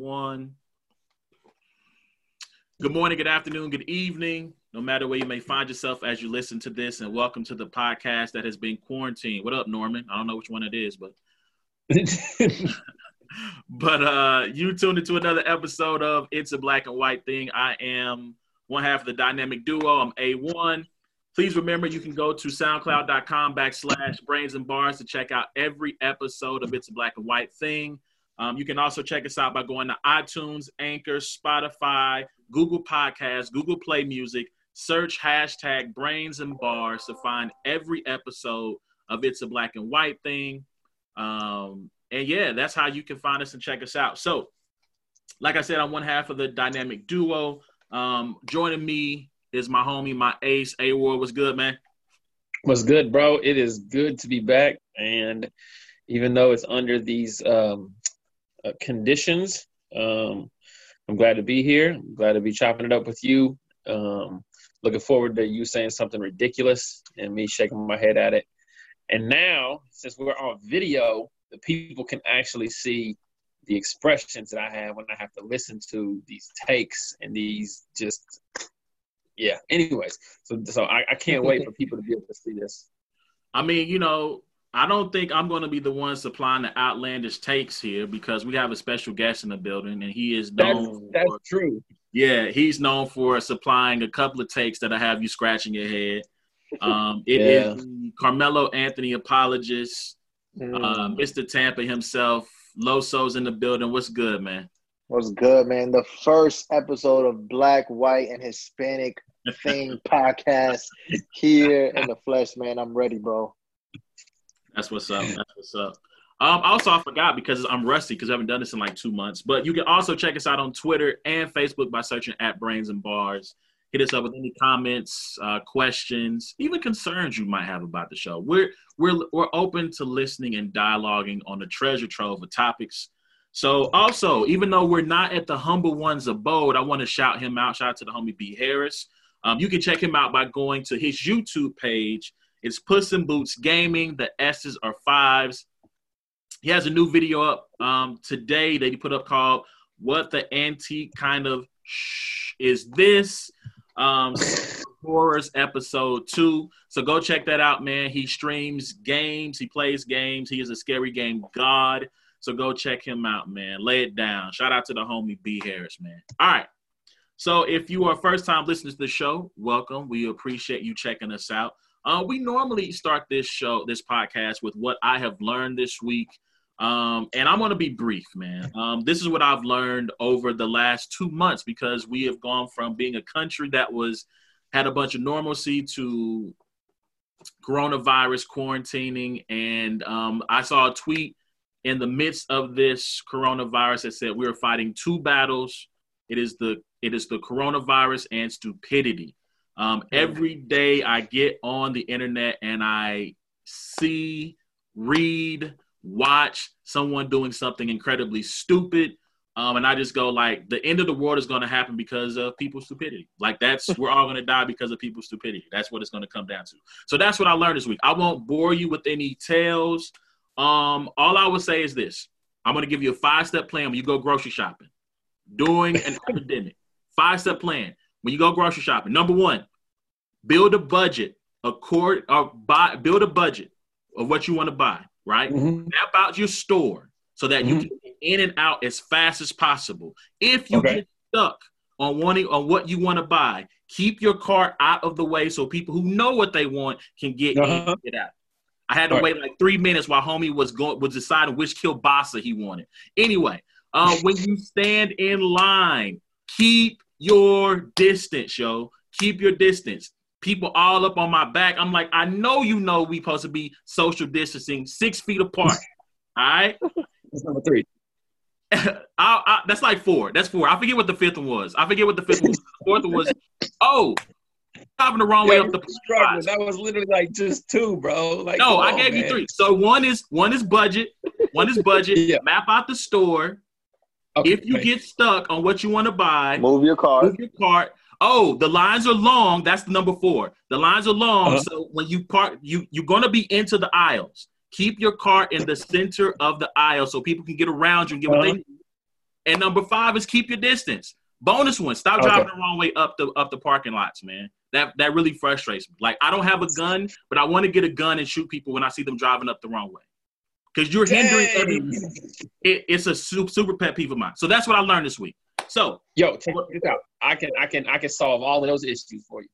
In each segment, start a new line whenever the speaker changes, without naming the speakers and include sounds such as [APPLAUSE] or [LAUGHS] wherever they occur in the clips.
one. Good morning, good afternoon, good evening, no matter where you may find yourself as you listen to this, and welcome to the podcast that has been quarantined. What up, Norman? I don't know which one it is, but [LAUGHS] but uh you tuned into another episode of It's a Black and White Thing. I am one half of the dynamic duo. I'm A1. Please remember you can go to soundcloud.com backslash brains and bars to check out every episode of It's a Black and White Thing. Um, you can also check us out by going to iTunes, Anchor, Spotify, Google Podcasts, Google Play Music. Search hashtag brains and bars to find every episode of It's a Black and White Thing. Um, and yeah, that's how you can find us and check us out. So, like I said, I'm one half of the dynamic duo. Um, joining me is my homie, my ace, A Ward. What's good, man?
What's good, bro? It is good to be back. And even though it's under these um, uh, conditions. Um, I'm glad to be here. I'm glad to be chopping it up with you. Um, looking forward to you saying something ridiculous and me shaking my head at it. And now, since we're on video, the people can actually see the expressions that I have when I have to listen to these takes and these just, yeah. Anyways, so so I, I can't wait for people to be able to see this.
I mean, you know, I don't think I'm going to be the one supplying the outlandish takes here because we have a special guest in the building, and he is known.
That's, that's for, true.
Yeah, he's known for supplying a couple of takes that I have you scratching your head. Um, [LAUGHS] it yeah. is Carmelo Anthony apologist, mm. uh, Mr. Tampa himself. Loso's in the building. What's good, man?
What's good, man? The first episode of Black, White, and Hispanic Thing [LAUGHS] podcast here in the flesh, man. I'm ready, bro.
That's what's up. That's what's up. Um, also, I forgot because I'm rusty because I haven't done this in like two months. But you can also check us out on Twitter and Facebook by searching at Brains and Bars. Hit us up with any comments, uh, questions, even concerns you might have about the show. We're we're we're open to listening and dialoguing on the treasure trove of topics. So also, even though we're not at the humble one's abode, I want to shout him out. Shout out to the homie B Harris. Um, you can check him out by going to his YouTube page it's Puss in Boots Gaming. The S's are fives. He has a new video up um, today that he put up called "What the Antique Kind of Shh Is This." Um, [LAUGHS] Horrors episode two. So go check that out, man. He streams games. He plays games. He is a scary game god. So go check him out, man. Lay it down. Shout out to the homie B Harris, man. All right. So if you are first time listening to the show, welcome. We appreciate you checking us out. Uh, we normally start this show, this podcast, with what I have learned this week. Um, and I'm going to be brief, man. Um, this is what I've learned over the last two months because we have gone from being a country that was had a bunch of normalcy to coronavirus quarantining. And um, I saw a tweet in the midst of this coronavirus that said we are fighting two battles. It is the it is the coronavirus and stupidity. Um, every day I get on the internet and I see, read, watch someone doing something incredibly stupid. Um, and I just go like, the end of the world is going to happen because of people's stupidity. Like that's [LAUGHS] we're all going to die because of people's stupidity. That's what it's going to come down to. So that's what I learned this week. I won't bore you with any tales. Um, all I would say is this: I'm going to give you a five step plan when you go grocery shopping during an [LAUGHS] epidemic. Five step plan when you go grocery shopping. Number one, build a budget accord or buy build a budget of what you want to buy, right? Mm-hmm. Map out your store so that mm-hmm. you can get in and out as fast as possible. If you okay. get stuck on wanting on what you want to buy, keep your cart out of the way so people who know what they want can get uh-huh. in, get out. I had to wait like three minutes while homie was going was deciding which kielbasa he wanted. Anyway, uh, when you stand in line, keep your distance, yo. Keep your distance people all up on my back. I'm like, I know you know we supposed to be social distancing six feet apart. all right. [LAUGHS]
That's number three. [LAUGHS]
I, I, that's like four. That's four. I forget what the fifth one was. I forget what the fifth one was. The fourth one was, oh, driving the wrong yeah, way up the
struggle. That was literally like just two, bro. Like
no, I gave man. you three. So one is one is budget. One is budget. [LAUGHS] yeah. Map out the store. Okay. If you get stuck on what you want to buy,
move your cart.
Move your cart. Oh, the lines are long. That's the number four. The lines are long. Uh-huh. So when you park, you you're gonna be into the aisles. Keep your car in the center of the aisle so people can get around you and get uh-huh. what they uh-huh. need. And number five is keep your distance. Bonus one, stop
Okay.
driving the wrong way up the up the parking lots, man. That that really frustrates me. Like I don't have a gun, but I want to get a gun and shoot people when I see them driving up the wrong way. Because you're hindering
Dang.
it, it's a super, super pet peeve of mine. So that's what I learned this week. So
Yo, check this out. I can I can I can solve all of those issues for you.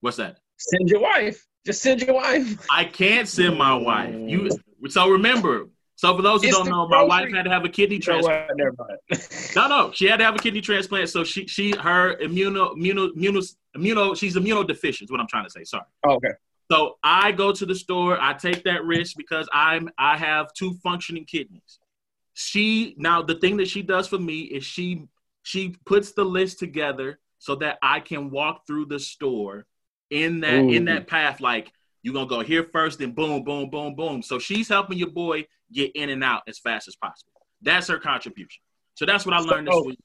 what's that?
Send your wife. Just send your wife.
I can't send my wife. You so remember. So for those who
It's
don't know, my wife had to have a kidney
You
transplant.
what? [LAUGHS]
No, no, she had to have a kidney transplant. So she she her immuno immuno immuno immuno she's immunodeficient. Is what I'm trying to say. Sorry.
Oh, okay.
So I go to the store. I take that risk because I'm I have two functioning kidneys. She now the thing that she does for me is she she puts the list together so that I can walk through the store in that in that path. Like you're gonna go here first, then boom, boom, boom, boom. So she's helping your boy get in and out as fast as possible. That's her contribution. So that's what I learned this week.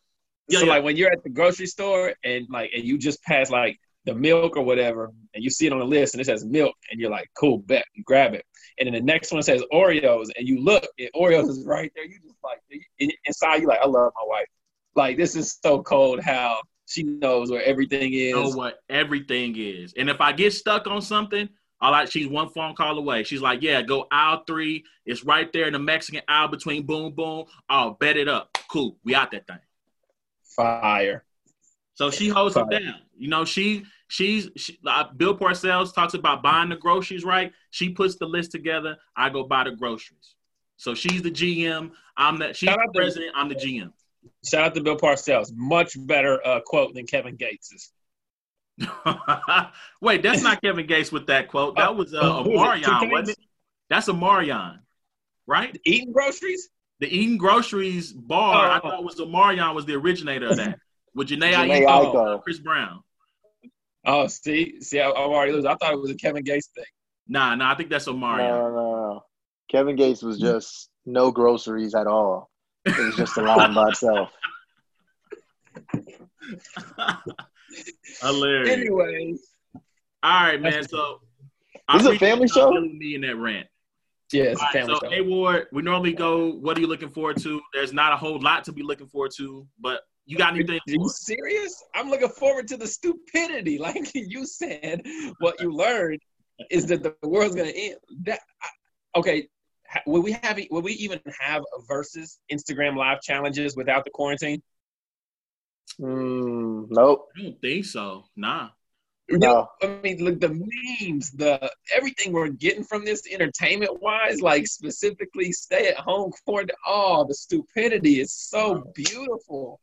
Yeah,
so
yeah.
like when you're at the grocery store and like and you just pass like the milk or whatever and you see it on the list and it says milk and you're like cool bet you grab it and then the next one says Oreos and you look and Oreos is right there you just like in- inside you like I love my wife like this is so cold how she knows where everything is
know what everything is. And if I get stuck on something, I like she's one phone call away. She's like, "Yeah, go aisle three. It's right there in the Mexican aisle between boom boom. Oh, bet it up. Cool. We out that thing."
fire
So she holds it down. You know, she she's she, uh, Bill Parcells talks about buying the groceries. Right? She puts the list together. I go buy the groceries. So she's the GM. I'm the she's
Shout
the
out to-
president. I'm the GM.
shout out to Bill Parcells much better uh, quote than Kevin Gates's [LAUGHS]
Wait, that's not Kevin Gates with that quote. That was uh,
who is it?
Omarion, wasn't it? That's Omarion, right?
eating groceries
The eating groceries bar. I
Oh.
thought was Omarion was the originator of that with Jhené
Jhené
Aiko,
Aiko.
Chris Brown.
Oh see see I, I'm already losing I thought it was a Kevin Gates thing
Nah, nah, I think that's
No,
Omarion.
no, no, no. Kevin Gates was just no groceries at all. It was just a [LAUGHS] line by itself. [LAUGHS]
Hilarious.
anyways
All right, man. So
This is a family show?
Me in that rant.
yeah it's a family
so
show
A Ward, we normally go. What are you looking forward to? There's not a whole lot to be looking forward to, but you got anything?
Are you serious? I'm looking forward to the stupidity. [LAUGHS] Like you said, what you learned is that the world's gonna end. That I, okay? Will we have? Will we even have a versus Instagram live challenges without the quarantine?
Mm, nope.
I don't think so. Nah.
No.
I mean, look, the memes, the everything we're getting from this entertainment wise, like specifically stay at home quarantine. Oh, the stupidity is so beautiful.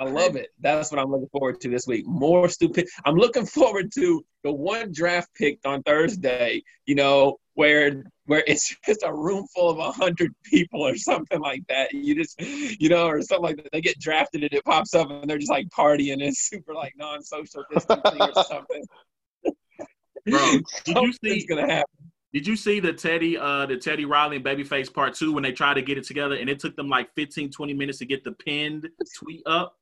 I love it. That's what I'm looking forward to this week. More stupid. I'm looking forward to the one draft pick on Thursday. You know, where where it's [LAUGHS] just a room full of a hundred people or something like that. You just, you know, or something like that. They get drafted and it pops up and they're just like partying. It's [LAUGHS] super like non-social distancing or something. [LAUGHS]
Bro, did you see?
gonna happen.
Did you see the Teddy, uh, the Teddy Riley and Babyface part two when they tried to get it together and it took them like 15, 20 minutes to get the pinned tweet up?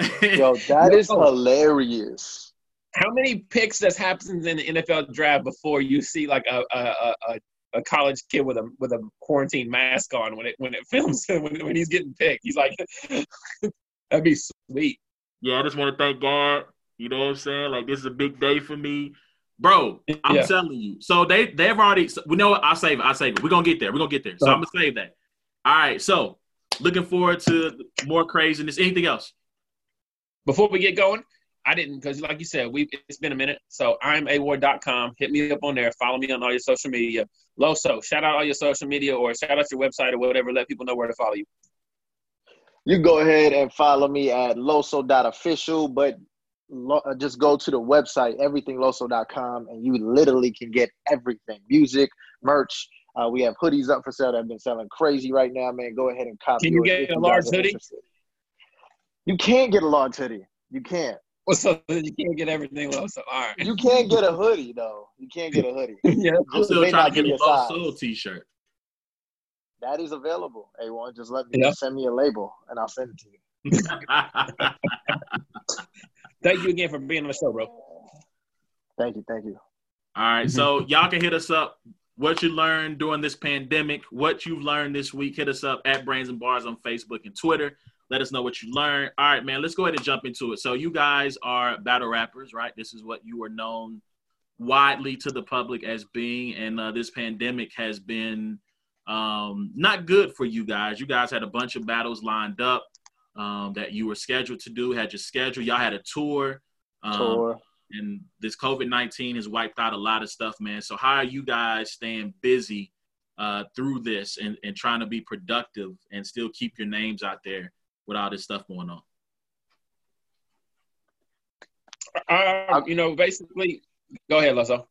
Yo, [LAUGHS] that is
Yo.
hilarious.
How many picks that happens in the NFL draft before you see like a a, a, a a college kid with a with a quarantine mask on when it when it [LAUGHS] films him when, when he's getting picked? He's like, [LAUGHS] that'd be sweet.
yeah, I just want to thank God. You know what I'm saying? Like this is a big day for me, bro. I'm
Yeah.
telling you. So they they've already. We know what? I'll save it. I'll save it. We're gonna get there. We're gonna get there. So
Uh-huh.
I'm gonna save that. All right. So looking forward to more craziness. Anything else?
Before we get going, I didn't because like you said, we it's been a minute. So I'm award.com. Hit me up on there. Follow me on all your social media. Loso, shout out all your social media or shout out your website or whatever. Let people know where to follow you.
You go ahead and follow me at loso.official, but lo- uh, just go to the website, everythingloso.com, and you literally can get everything music, merch. Uh, we have hoodies up for sale that have been selling crazy right now, man. Go ahead and copy.
Can you get a large hoodie?
interested. You can't get a large hoodie. You can't.
Well, so you can't get everything Loso. All right.
You can't get a hoodie though. You can't get a hoodie. [LAUGHS]
yeah.
I'm still trying to get a
your
Loso T-shirt.
That is available. A1, just let me
Yeah.
send me a label and I'll send it to you. [LAUGHS]
Thank you again for being on the show, bro.
Thank you, thank you.
All right, so mm-hmm. y'all can hit us up what you learned during this pandemic, what you've learned this week. Hit us up at Brains and Bars on Facebook and Twitter. Let us know what you learned. All right, man, let's go ahead and jump into it. So, you guys are battle rappers, right? This is what you are known widely to the public as being, and uh, this pandemic has been um, not good for you guys. You guys had a bunch of battles lined up um, that you were scheduled to do, had your schedule. Y'all had a tour. Um, tour and this COVID nineteen has wiped out a lot of stuff, man. So how are you guys staying busy uh, through this and, and trying to be productive and still keep your names out there with all this stuff going on?
Uh, you know, basically, go ahead, Loso.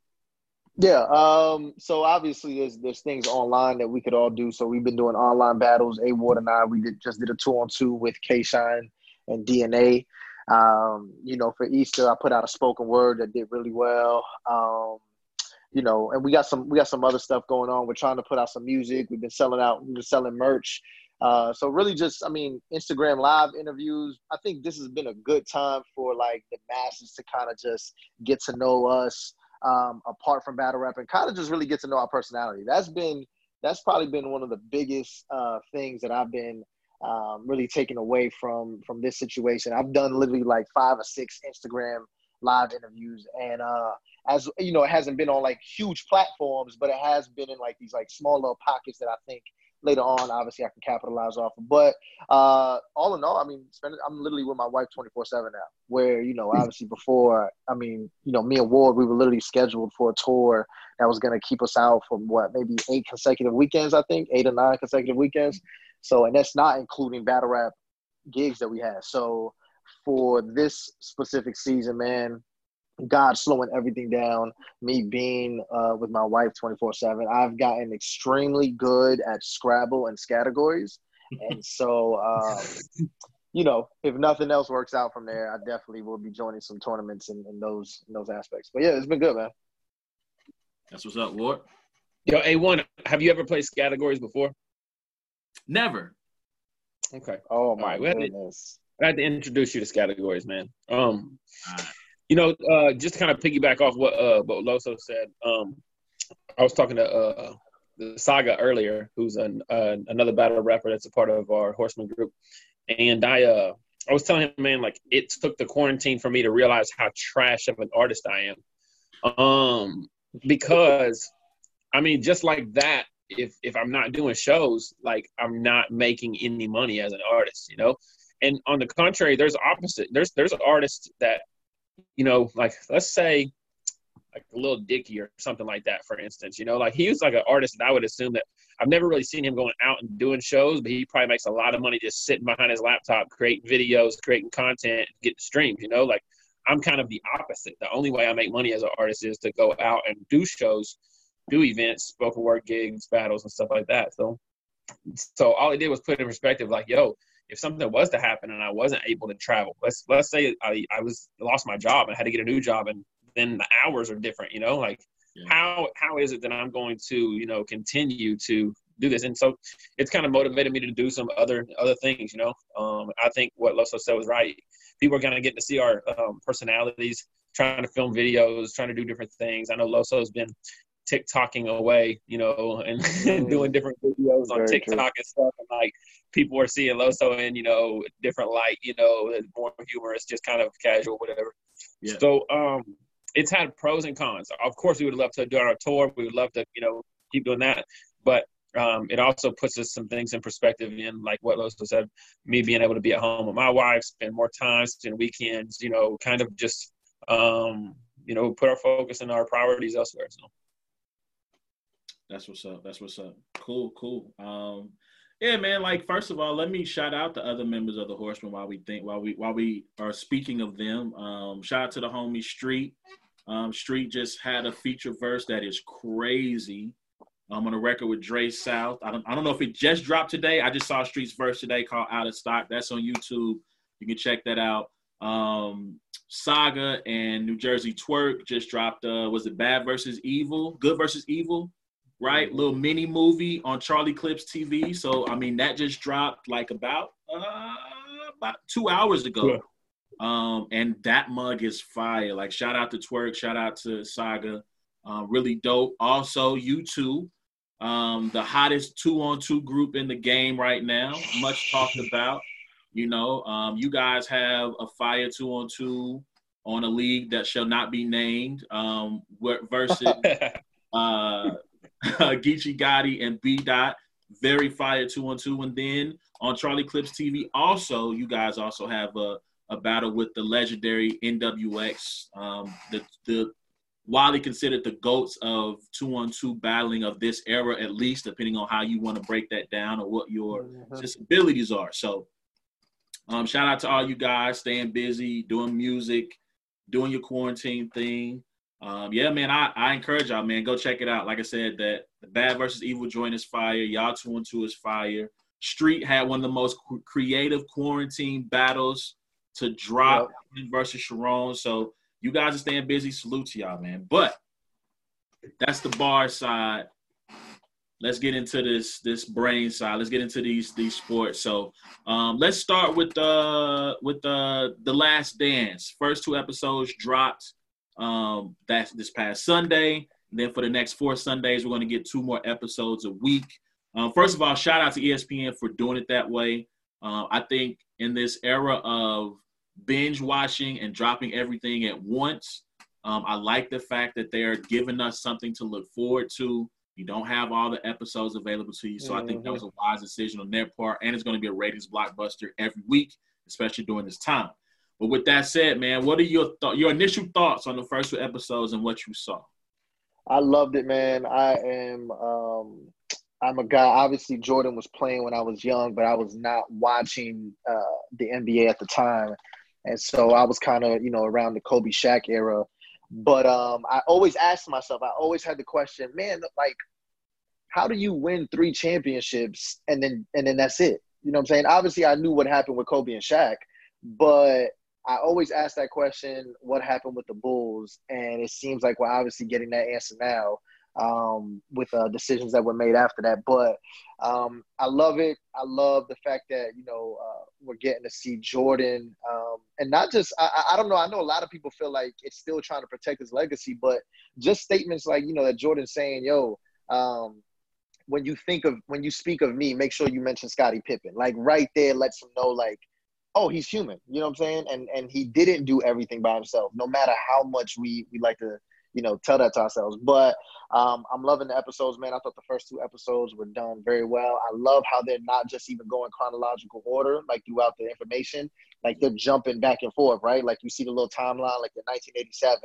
Yeah. Um, so obviously, there's there's things online that we could all do. So we've been doing online battles. A Ward and I, we did just did a two on two with K Shine and DNA. Um, you know, for Easter, I put out a spoken word that did really well. Um, you know, and we got some we got some other stuff going on. We're trying to put out some music. We've been selling out. We've been selling merch. Uh, so really, just I mean, Instagram live interviews. I think this has been a good time for like the masses to kind of just get to know us um, apart from battle rap and kind of just really get to know our personality. That's been that's probably been one of the biggest uh, things that I've been um, really taken away from from this situation. I've done literally like five or six Instagram live interviews, and uh, as you know, it hasn't been on like huge platforms, but it has been in like these like small little pockets that I think later on, obviously, I can capitalize off of. But uh, all in all, I mean, I'm literally with my wife 24 seven now. Where you know, obviously, before, I mean, you know, me and Ward, we were literally scheduled for a tour that was going to keep us out for what maybe eight consecutive weekends. I think eight or nine consecutive weekends. So, and that's not including battle rap gigs that we had. So, for this specific season, man, God slowing everything down, me being uh, with my wife 24 7, I've gotten extremely good at Scrabble and categories. And [LAUGHS] so, um, you know, if nothing else works out from there, I definitely will be joining some tournaments in, in those in those aspects. But yeah, it's been good, man.
That's what's up, Ward.
Yo, A1, have you ever played categories before?
Never.
Okay.
Oh my right, goodness.
I had to introduce you to categories, man. Um, you know, uh, just to kind of piggyback off what uh what Loso said. Um, I was talking to uh Saga earlier, who's an uh, another battle rapper that's a part of our Horseman group, and I uh I was telling him, man, like it took the quarantine for me to realize how trash of an artist I am. Um, because I mean, just like that, if if I'm not doing shows, like I'm not making any money as an artist, you know. And on the contrary, there's opposite. There's there's artists that, you know, like let's say, like a Lil Dicky or something like that, for instance. You know, like he was like an artist that I would assume that I've never really seen him going out and doing shows, but he probably makes a lot of money just sitting behind his laptop, creating videos, creating content, getting streams. You know, like I'm kind of the opposite. The only way I make money as an artist is to go out and do shows do events, spoken word gigs, battles, and stuff like that. So, so all I did was put in perspective, like, yo, if something was to happen and I wasn't able to travel, let's let's say I, I was lost my job and had to get a new job, and then the hours are different, you know, like yeah. how how is it that I'm going to you know continue to do this? And so it's kind of motivated me to do some other other things, you know. Um, I think what Loso said was right. People are going to get to see our um, personalities, trying to film videos, trying to do different things. I know Loso's been TikToking away, you know, and [LAUGHS] mm. doing different videos on Very TikTok true. and stuff. And like people are seeing Loso in, you know, different light, you know, more humorous, just kind of casual, whatever. Yeah. So um, it's had pros and cons. Of course, we would love to do our tour. We would love to, you know, keep doing that. But um, it also puts us some things in perspective in like what Loso said, me being able to be at home with my wife, spend more time, spend weekends, you know, kind of just, um, you know, put our focus and our priorities elsewhere. So.
That's what's up. That's what's up. Cool, cool. Um, yeah, man. Like, first of all, let me shout out the other members of the Horsemen while we think while we while we are speaking of them. Um, shout out to the homie Street. Um, Street just had a feature verse that is crazy. I'm on a record with Dre South. I don't I don't know if it just dropped today. I just saw Street's verse today called Out of Stock. That's on YouTube. You can check that out. Um, Saga and New Jersey Twork just dropped. Uh, was it Bad versus Evil? Good versus Evil? Right? Little mini movie on Charlie Clips TV. So I mean that just dropped like about uh, about two hours ago. Yeah. Um, and that mug is fire. Like shout out to Twork, shout out to Saga. Uh, really dope. Also, U2, um, the hottest two on two group in the game right now, much talked about. You know, um, you guys have a fire two on two on a league that shall not be named um, versus [LAUGHS] uh, [LAUGHS] Geechi Gotti and B Dot. Very fire two on two. And then on Charlie Clips TV, also, you guys also have a, a battle with the legendary NWX, um, the, the widely considered the goats of two on two battling of this era, at least, depending on how you want to break that down or what your mm-hmm. are. So, um, shout out to all you guys staying busy, doing music, doing your quarantine thing. Um, yeah, man, I, I encourage y'all, man, go check it out. Like I said, that the Bad versus Evil joint is fire. Y'all two and two is fire. Street had one of the most creative quarantine battles to drop yep. versus Sharon. So you guys are staying busy. Salute to y'all, man. But that's the bar side. Let's get into this this brain side. Let's get into these these sports. So um, let's start with the with the the Last Dance. First two episodes dropped um, that's this past Sunday. And then for the next four Sundays, we're going to get two more episodes a week. Um, first of all, shout out to ESPN for doing it that way. Uh, I think in this era of binge watching and dropping everything at once. Um, I like the fact that they're giving us something to look forward to. You don't have all the episodes available to you, so mm-hmm. I think that was a wise decision on their part, and it's going to be a ratings blockbuster every week, especially during this time. But with that said, man, what are your th- your initial thoughts on the first two episodes and what you saw?
I loved it, man. I am um, I'm a guy. Obviously, Jordan was playing when I was young, but I was not watching uh, the NBA at the time and so I was kind of you know around the Kobe Shaq era. But um, I always asked myself, I always had the question, man, like, how do you win three championships and then and then that's it? You know what I'm saying? Obviously, I knew what happened with Kobe and Shaq, but I always ask that question, what happened with the Bulls? And it seems like we're obviously getting that answer now um, with uh, decisions that were made after that. But um, I love it. I love the fact that you know uh, we're getting to see Jordan, um, and not just I, I don't know. I know a lot of people feel like it's still trying to protect his legacy, but just statements like you know that Jordan saying, "Yo." Um, when you think of when you speak of me, make sure you mention Scottie Pippen. Like right there lets him know like, oh, he's human. You know what I'm saying? And and he didn't do everything by himself. No matter how much we we like to you know, tell that to ourselves. But um, I'm loving the episodes, man. I thought the first two episodes were done very well. I love how they're not just even going chronological order, like throughout the information. Like they're jumping back and forth, right? Like you see the little timeline, like the 1987,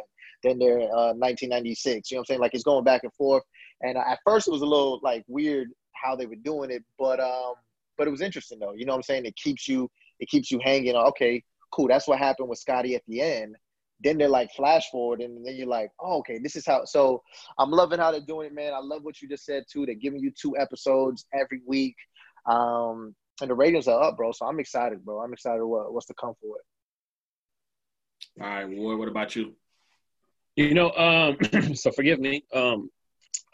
then they're uh, 1996. You know what I'm saying? Like it's going back and forth. And at first, it was a little like weird how they were doing it, but um, but it was interesting though. You know what I'm saying? It keeps you it keeps you hanging. Okay, cool. That's what happened with Scotty at the end. Then they're like flash forward and then you're like oh okay this is how so i'm loving how they're doing it man. I love what you just said too. They're giving you two episodes every week um and the ratings are up bro so i'm excited bro. I'm excited what, what's to come for
it. All right Ward, what about you?
You know um [CLEARS THROAT] so forgive me um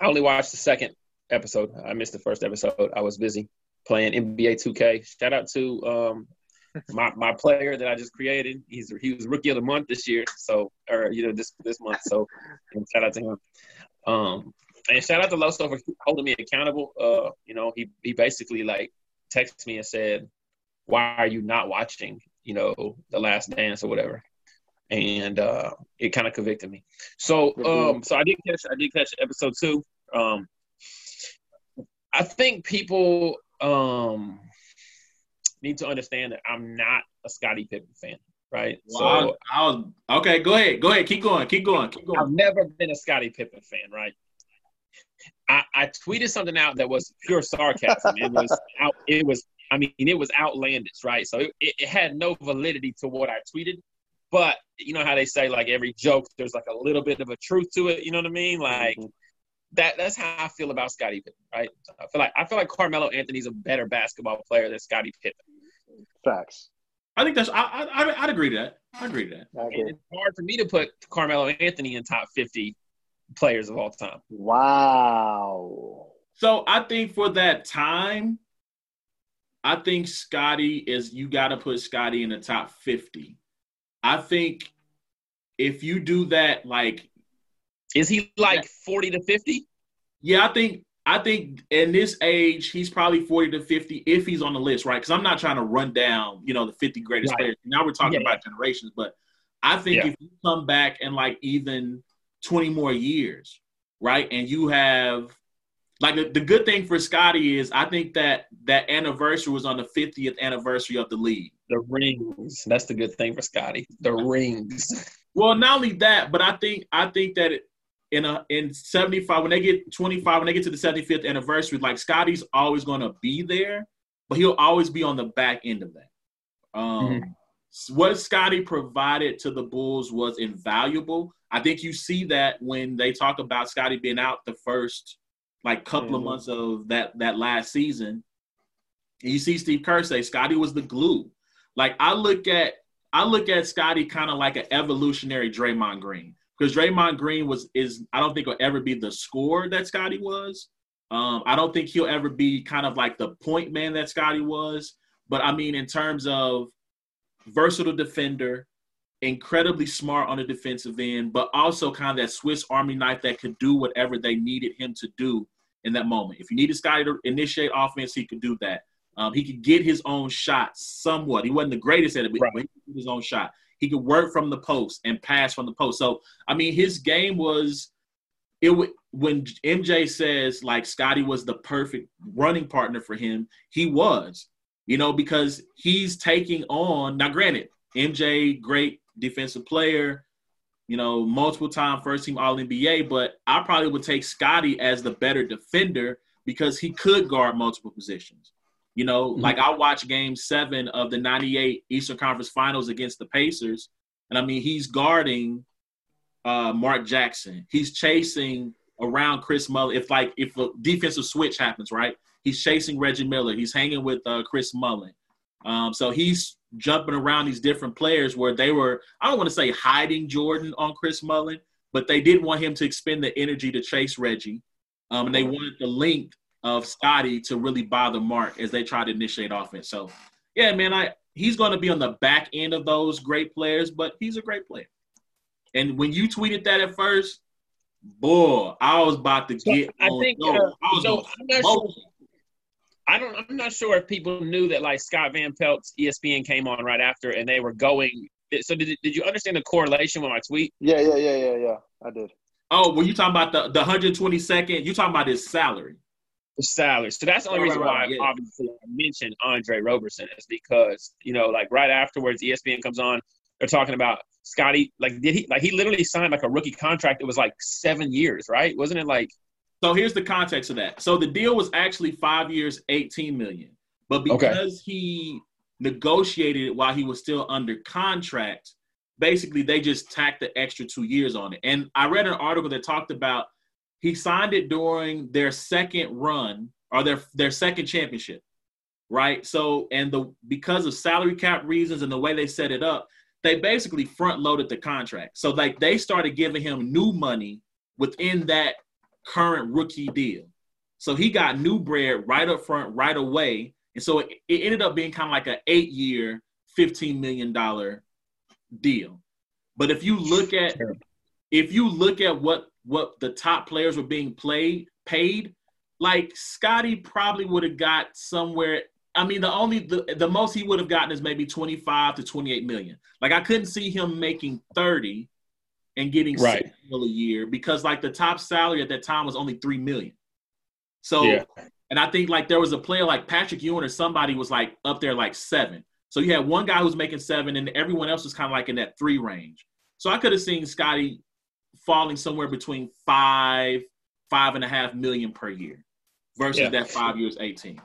i only watched the second episode. I missed the first episode. I was busy playing nba 2k shout out to um my my player that I just created. He's he was rookie of the month this year, so or you know this this month. So shout out to him. Um, and shout out to Loso for holding me accountable. Uh, you know, he he basically like texted me and said, "Why are you not watching? You know, The Last Dance or whatever." And uh, it kind of convicted me. So um, so I did catch I did catch episode two. Um, I think people um need to understand that I'm not a Scottie Pippen fan, right?
So I was, I was, okay. Go ahead, go ahead, keep going, keep going, keep going.
I've never been a Scottie Pippen fan, right? I, I tweeted something out that was pure sarcasm. it was out. It was. I mean, it was outlandish, right? So it, it had no validity to what I tweeted. But you know how they say, like every joke, there's like a little bit of a truth to it. You know what I mean? Like mm-hmm. that. That's how I feel about Scottie Pippen, right? I feel like I feel like Carmelo Anthony's a better basketball player than Scottie Pippen.
Facts.
I think that's I I I'd agree to that. I agree to that.
It's hard for me to put Carmelo Anthony in top fifty players of all time.
Wow.
So I think for that time, I think Scotty is you got to put Scotty in the top fifty. I think if you do that, like
Is he like forty to fifty?
Yeah, I think I think in this age he's probably forty to fifty if he's on the list, right? Because I'm not trying to run down, you know, the fifty greatest right. players. Now we're talking yeah. about generations, but I think yeah. if you come back in like even twenty more years, right, and you have like the, the good thing for Scotty is I think that that anniversary was on the 50th anniversary of the league.
The rings. That's the good thing for Scotty. The rings.
Well, not only that, but I think I think that it, in a in 75 when they get 25 when they get to the 75th anniversary, like scotty's always going to be there, but he'll always be on the back end of that. Um, mm-hmm. What scotty provided to the Bulls was invaluable. I think you see that when they talk about scotty being out the first like couple mm-hmm. of months of that that last season. You see Steve Kerr say scotty was the glue. Like I look at I look at scotty kind of like an evolutionary Draymond Green because Draymond Green was is I don't think will ever be the scorer that Scotty was. Um, I don't think he'll ever be kind of like the point man that Scotty was. But I mean, in terms of versatile defender, incredibly smart on the defensive end, but also kind of that Swiss Army knife that could do whatever they needed him to do in that moment. If you needed Scotty to initiate offense, he could do that. Um, he could get his own shot somewhat. He wasn't the greatest at it, but right. he could get his own shot. He could work from the post and pass from the post. So, I mean, his game was it. when MJ says like Scotty was the perfect running partner for him, he was. You know, because he's taking on now. Granted, MJ, great defensive player, you know, multiple time first team All NBA, but I probably would take Scotty as the better defender because he could guard multiple positions. You know, mm-hmm. like I watched game seven of the 98 Eastern Conference Finals against the Pacers. And I mean, he's guarding uh, Mark Jackson. He's chasing around Chris Mullin. If like if a defensive switch happens, right? He's chasing Reggie Miller. He's hanging with uh, Chris Mullin. Um, so he's jumping around these different players where they were, I don't want to say hiding Jordan on Chris Mullin, but they didn't want him to expend the energy to chase Reggie. Um, and they wanted the length of Scotty to really bother Mark as they try to initiate offense. So, yeah, man, I he's going to be on the back end of those great players, but he's a great player. And when you tweeted that at first, boy, I was about to get.
So I think uh, so. I'm not sure I don't. I'm not sure if people knew that like Scott Van Pelt's ESPN came on right after, and they were going. So did did you understand the correlation with my tweet?
Yeah, yeah, yeah, yeah, yeah. I did.
Oh, were you talking about the the 122nd? You talking about his salary?
The salary. So that's the only reason why yeah. obviously I mentioned Andre Roberson is because you know like right afterwards ESPN comes on. They're talking about Scotty Like did he like he literally signed like a rookie contract? It was like seven years, right? Wasn't it like?
So here's the context of that. So the deal was actually five years, 18 million. But because okay. he negotiated it while he was still under contract, basically they just tacked the extra two years on it. And I read an article that talked about he signed it during their second run or their their second championship. Right. So and the because of salary cap reasons and the way they set it up, they basically front loaded the contract. So like they started giving him new money within that current rookie deal. So he got new bread right up front, right away. And so it, it ended up being kind of like an eight year, $15 million deal. But if you look at if you look at what what the top players were being played paid, like Scotty probably would have got somewhere. I mean, the only the, the most he would have gotten is maybe 25 to 28 million. Like I couldn't see him making 30 and getting right. six mil a year because like the top salary at that time was only three million. So yeah. and I think like there was a player like Patrick Ewing or somebody was like up there like seven. So you had one guy who was making seven and everyone else was kind of like in that three range. So I could have seen Scottie falling somewhere between five, five and a half million per year versus yeah. that five years 18.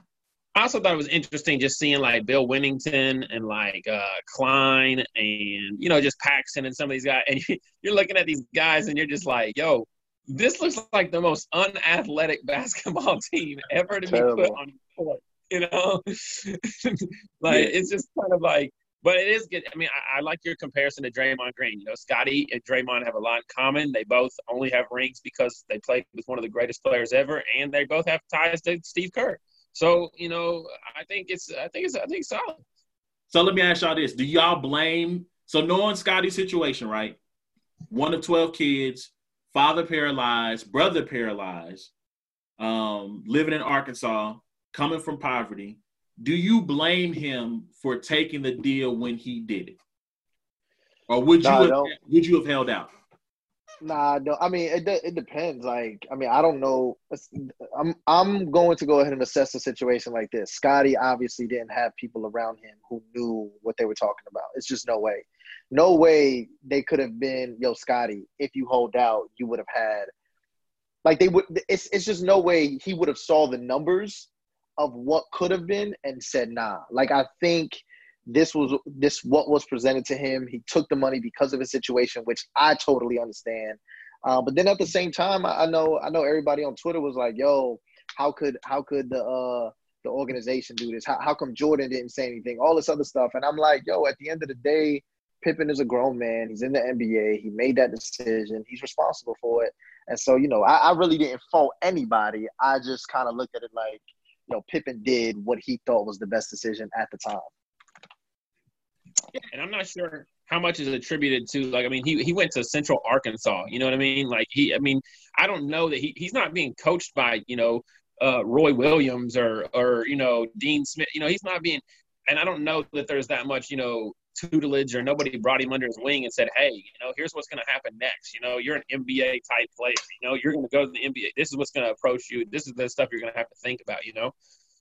I also thought it was interesting just seeing like Bill Wennington and like uh, Klein and you know just Paxson and some of these guys, and you're looking at these guys and you're just like, yo, this looks like the most unathletic basketball [LAUGHS] team ever to Terrible. be put on the court. You know, [LAUGHS] like yeah. it's just kind of like, but it is good. I mean, I, I, like your comparison to Draymond Green. You know, Scotty and Draymond have a lot in common. They both only have rings because they played with one of the greatest players ever, and they both have ties to Steve Kerr. So you know, I think it's I think it's I think it's solid.
So let me ask y'all this: Do y'all blame? So knowing Scotty's situation, right? One of twelve kids, father paralyzed, brother paralyzed, um, living in Arkansas, coming from poverty. Do you blame him for taking the deal when he did it, or would you have, would you have held out?
Nah, no. I mean, it it depends. Like, I mean, I don't know. I'm I'm going to go ahead and assess a situation like this. Scotty obviously didn't have people around him who knew what they were talking about. It's just no way, no way they could have been. Yo, Scotty, if you hold out, you would have had. Like they would. It's it's just no way he would have saw the numbers of what could have been and said nah. Like I think this was this what was presented to him. He took the money because of his situation, which I totally understand. Uh, but then at the same time, I, I, know I know everybody on Twitter was like, "Yo, how could how could the uh, the organization do this? How, how come Jordan didn't say anything? All this other stuff." And I'm like, "Yo, at the end of the day, Pippen is a grown man. He's in the NBA. He made that decision. He's responsible for it. And so, you know, I, I really didn't fault anybody. I just kind of looked at it like, you know, Pippen did what he thought was the best decision at the time
and I'm not sure how much is attributed to like I mean he he went to Central Arkansas, you know what I mean? Like he I mean I don't know that he he's not being coached by, you know, uh, Roy Williams or or you know Dean Smith, you know, he's not being and I don't know that there's that much, you know, tutelage or nobody brought him under his wing and said, "Hey, you know, here's what's going to happen next. You know, you're an NBA type player. You know, you're going to go to the NBA. This is what's going to approach you. This is the stuff you're going to have to think about. You know,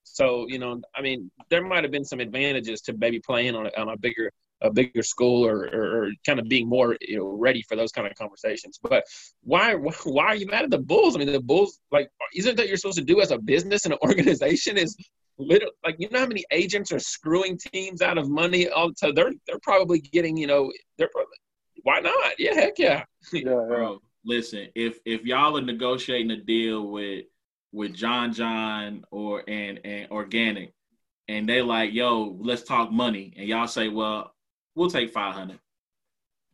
so you know, I mean, there might have been some advantages to maybe playing on a, on a bigger a bigger school or, or, or, kind of being more you know ready for those kind of conversations. But why [LAUGHS] why are you mad at the Bulls? I mean, the Bulls like isn't that you're supposed to do as a business and an [LAUGHS] organization is little like you know how many agents are screwing teams out of money? All so they're they're probably getting you know they're probably why not? Yeah heck yeah.
Yeah, [LAUGHS] yeah.
bro listen if if y'all are negotiating a deal with with John John or and and organic and they like yo let's talk money and y'all say well we'll take 500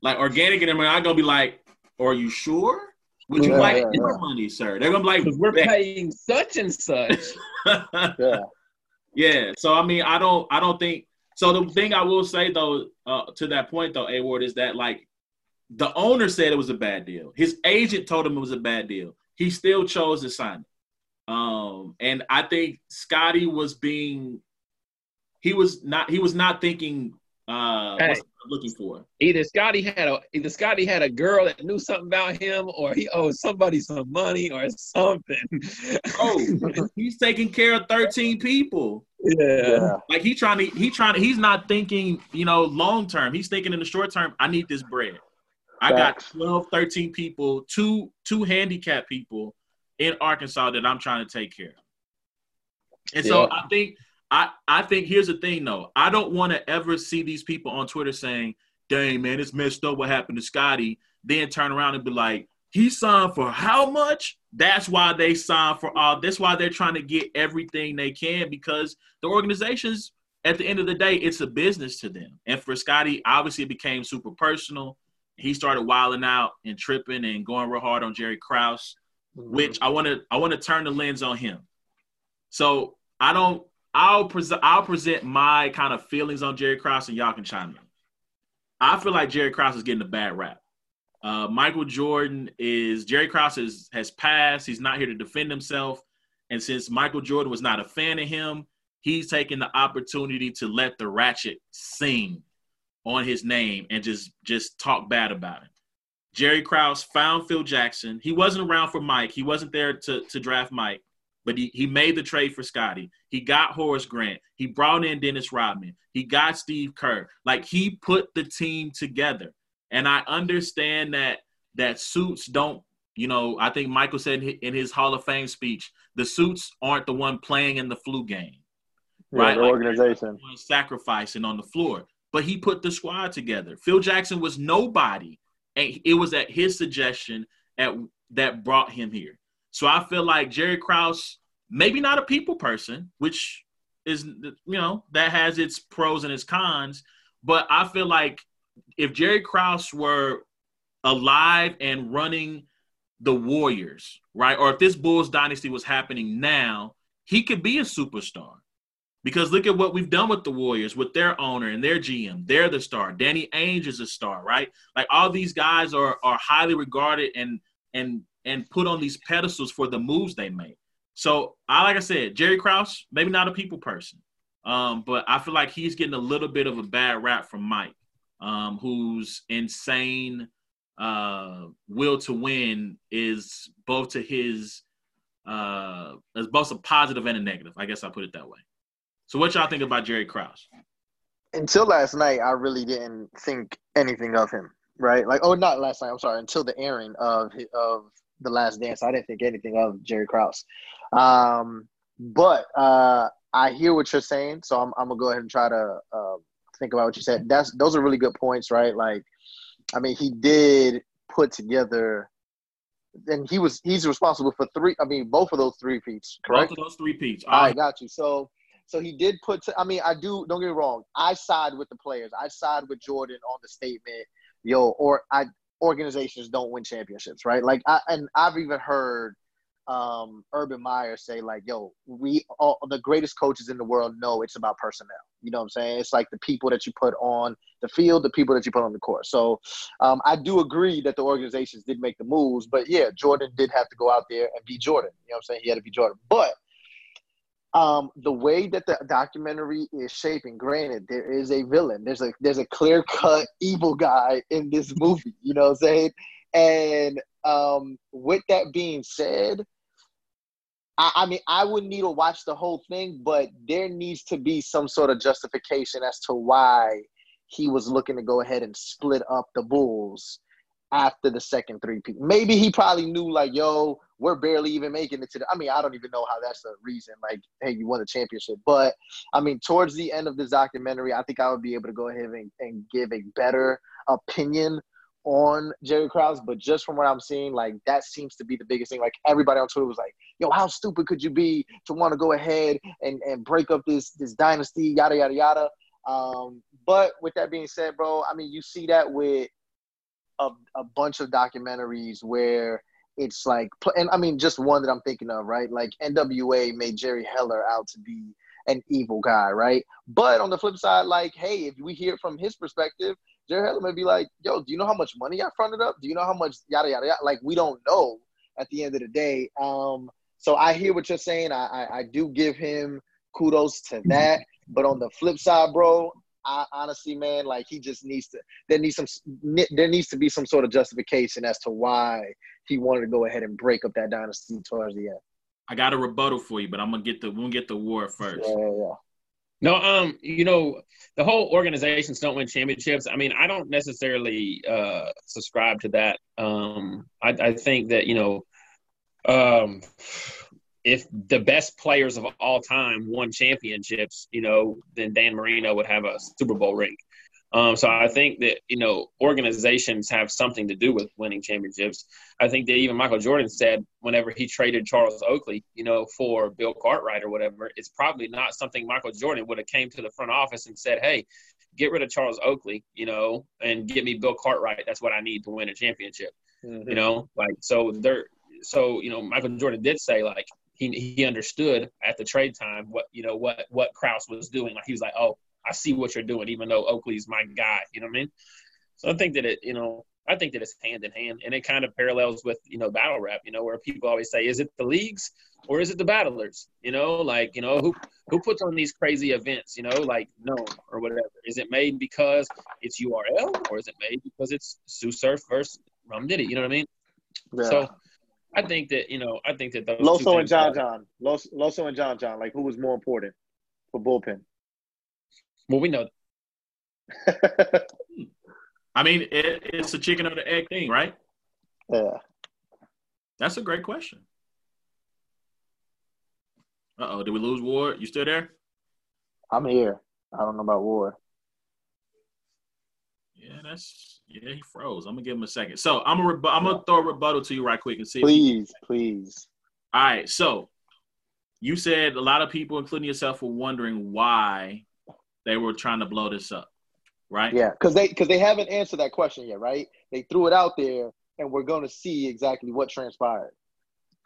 like organic and them i gonna be like are you sure? Would you yeah, like yeah, more yeah. money sir? They're gonna be like
we're paying such and such. [LAUGHS]
Yeah
yeah so i mean i don't i don't think so the thing i will say though uh, to that point though a ward is that like the owner said it was a bad deal. His agent told him it was a bad deal. He still chose to sign it. Um, and I think Scotty was being he was not he was not thinking uh hey, looking for.
Either Scotty had a either Scottie had a girl that knew something about him or he owed somebody some money or something.
oh, [LAUGHS] he's taking care of 13 people.
Yeah.
Like he trying to he trying to he's not thinking, you know, long term. He's thinking in the short term, I need this bread. I got 12, 13 people, two two handicapped people in Arkansas that I'm trying to take care of. And so I think I I think here's the thing though. I don't want to ever see these people on Twitter saying, "Dang man, it's messed up what happened to Scotty, Then turn around and be like, "He signed for how much?" That's why they signed for all. That's why they're trying to get everything they can because the organizations, at the end of the day, it's a business to them. And for Scotty, obviously, it became super personal. He started wilding out and tripping and going real hard on Jerry Krause mm-hmm. which I want to I want to turn the lens on him. So I don't. I'll present. I'll present my kind of feelings on Jerry Krause, and y'all can chime in. I feel like Jerry Krause is getting a bad rap. Uh, Michael Jordan is Jerry Krause is, has passed. He's not here to defend himself, and since Michael Jordan was not a fan of him, he's taking the opportunity to let the ratchet sing on his name and just just talk bad about him. Jerry Krause found Phil Jackson. He wasn't around for Mike. He wasn't there to, to draft Mike, but he, he made the trade for Scottie. He got Horace Grant. He brought in Dennis Rodman. He got Steve Kerr. Like he put the team together. And I understand that that suits don't, you know, I think Michael said in his Hall of Fame speech, the suits aren't the one playing in the flu game.
Yeah, right? The like organization.
Sacrificing on the floor. But he put the squad together. Phil Jackson was nobody and it was at his suggestion at that brought him here. So I feel like Jerry Krause, maybe not a people person, which is you know that has its pros and its cons, but I feel like if Jerry Krause were alive and running the Warriors, right, or if this Bulls dynasty was happening now, he could be a superstar. Because look at what we've done with the Warriors, with their owner and their GM. They're the star. Danny Ainge is a star, right? Like all these guys are are highly regarded and and and put on these pedestals for the moves they make. So I like I said, Jerry Krause, maybe not a people person, um, but I feel like he's getting a little bit of a bad rap from Mike, um, whose insane uh, will to win is both to his uh, is both a positive and a negative. I guess I put it that way. So what y'all think about Jerry Krause?
Until last night, I really didn't think anything of him. Right? Like, oh, not last night. I'm sorry. Until the airing of of the Last Dance, I didn't think anything of Jerry Krause. Um, but uh, I hear what you're saying, so I'm, I'm gonna go ahead and try to uh, think about what you said. That's those are really good points, right? Like, I mean, he did put together, and he was he's responsible for three. I mean, both of those three peats, correct?
Both of those three peats.
I um, got you. So, so he did put. To, I mean, I do. Don't get me wrong. I side with the players. I side with Jordan on the statement. Yo, or I organizations don't win championships, right? Like, I and I've even heard um, Urban Meyer say like, "Yo, we all the greatest coaches in the world know it's about personnel." You know what I'm saying? It's like the people that you put on the field, the people that you put on the court. So um, I do agree that the organizations did make the moves, but yeah, Jordan did have to go out there and be Jordan. You know what I'm saying? He had to be Jordan, but. Um, the way that the documentary is shaping, granted, there is a villain. There's a there's a clear cut [LAUGHS] evil guy in this movie. You know what I'm saying? And um, with that being said, I, I, mean, I wouldn't need to watch the whole thing, but there needs to be some sort of justification as to why he was looking to go ahead and split up the Bulls after the second three peat. Maybe he probably knew, like, yo, we're barely even making it to the. I mean, I don't even know how that's the reason. Like, hey, you won the championship. But I mean, towards the end of this documentary, I think I would be able to go ahead and, and give a better opinion on Jerry Krause, but just from what I'm seeing, like that seems to be the biggest thing. Like everybody on Twitter was like, "Yo, how stupid could you be to want to go ahead and and break up this this dynasty?" Yada yada yada. Um, but with that being said, bro, I mean, you see that with a, a bunch of documentaries where it's like, and I mean, just one that I'm thinking of, right? Like NWA made Jerry Heller out to be an evil guy, right? But on the flip side, like, hey, if we hear from his perspective, Jerry Heller may be like, yo, do you know how much money I fronted up? Do you know how much yada yada yada? Like we don't know at the end of the day. Um, so I hear what you're saying. I, I, I do give him kudos to that. But on the flip side, bro, I honestly, man, like he just needs to. There needs some. There needs to be some sort of justification as to why he wanted to go ahead and break up that dynasty towards the end.
I got a rebuttal for you, but I'm gonna get the we'll get the war first.
Yeah, yeah, yeah.
No, um, you know, the whole organizations don't win championships. I mean, I don't necessarily uh, subscribe to that. Um, I, I think that you know, um, if the best players of all time won championships, you know, then Dan Marino would have a Super Bowl ring. Um, so I think that you know organizations have something to do with winning championships. I think that even Michael Jordan said whenever he traded Charles Oakley, you know, for Bill Cartwright or whatever, it's probably not something Michael Jordan would have came to the front office and said, "Hey, get rid of Charles Oakley, you know, and get me Bill Cartwright. That's what I need to win a championship." Mm-hmm. You know, like so there. So you know, Michael Jordan did say like he he understood at the trade time what you know what what Krause was doing. Like he was like, "Oh." I see what you're doing, even though Oakley's my guy. You know what I mean? So I think that it, you know, I think that it's hand in hand, and it kind of parallels with you know battle rap. You know, where people always say, "Is it the leagues or is it the battlers?" You know, like you know who who puts on these crazy events? You know, like no or whatever. Is it made because it's URL or is it made because it's Tsu Surf versus Rum Nitty? You know what I mean? Yeah. So I think that you know I think that those
Loso and John John, Loso and John John, like who was more important for bullpen?
Well, we know. [LAUGHS]
I mean, it, it's a chicken or the egg thing, right?
Yeah.
That's a great question. Uh oh, did we lose Ward? You still there?
I'm here. I don't know about Ward.
Yeah, that's yeah. He froze. I'm gonna give him a second. So I'm gonna I'm gonna throw a rebuttal to you right quick and see.
Please, please.
All right. So you said a lot of people, including yourself, were wondering why they were trying to blow this up, right?
Yeah, because they because they haven't answered that question yet, right? They threw it out there, and we're to see exactly what transpired.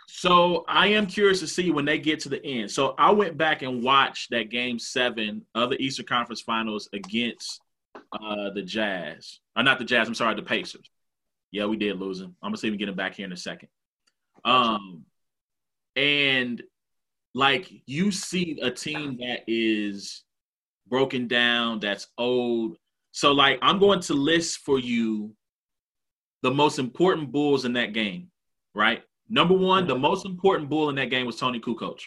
So I am curious to see when they get to the end. So I went back and watched that game seven of the Eastern Conference Finals against uh, the Jazz. Or uh, not the Jazz. I'm sorry, the Pacers. Yeah, we did lose him. I'm gonna see him get him back here in a second. Um, and like you see a team that is broken down, that's old. So like I'm going to list for you the most important bulls in that game, right? Number one, the most important bull in that game was Toni Kukoc.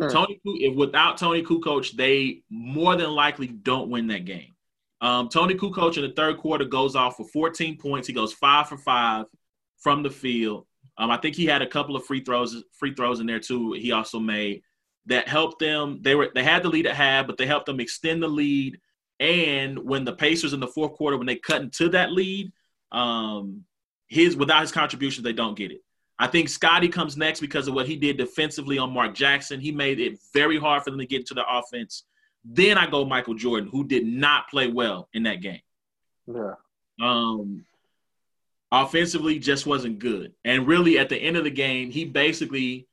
Sure. Toni, if without Toni Kukoc, they more than likely don't win that game. Um, Toni Kukoc in the third quarter goes off for 14 points. He goes five for five from the field. Um, I think he had a couple of free throws, free throws in there too. He also made that helped them. They were they had the lead at half, but they helped them extend the lead. And when the Pacers in the fourth quarter, when they cut into that lead, um, his without his contributions, they don't get it. I think Scottie comes next because of what he did defensively on Mark Jackson. He made it very hard for them to get into the offense. Then I go Michael Jordan, who did not play well in that game.
Yeah.
Um, offensively, just wasn't good. And really, at the end of the game, he basically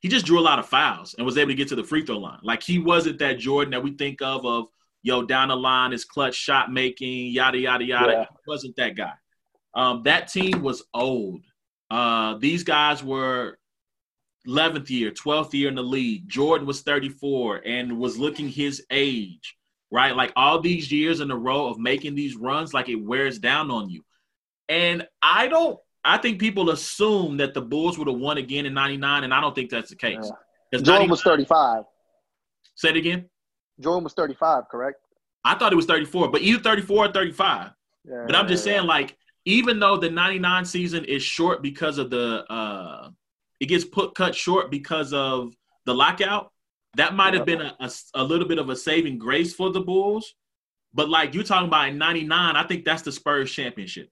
he just drew a lot of fouls and was able to get to the free throw line. Like he wasn't that Jordan that we think of of yo down the line is clutch shot making, yada yada yada. Yeah. He wasn't that guy. Um, that team was old. Uh, these guys were 11th year, 12th year in the league. Jordan was 34 and was looking his age, right? Like all these years in a row of making these runs, like it wears down on you. And I don't, I think people assume that the Bulls would have won again in 99, and I don't think that's the case.
Yeah. Jordan was 35.
Say it again.
Jordan was 35, correct?
I thought it was 34, but either 34 or 35. Yeah, but I'm just yeah, saying, like, even though the 99 season is short because of the uh it gets put cut short because of the lockout. That might have been a, a, a, little bit of a saving grace for the bulls. But like you're talking about in 99 i think that's the spurs championship.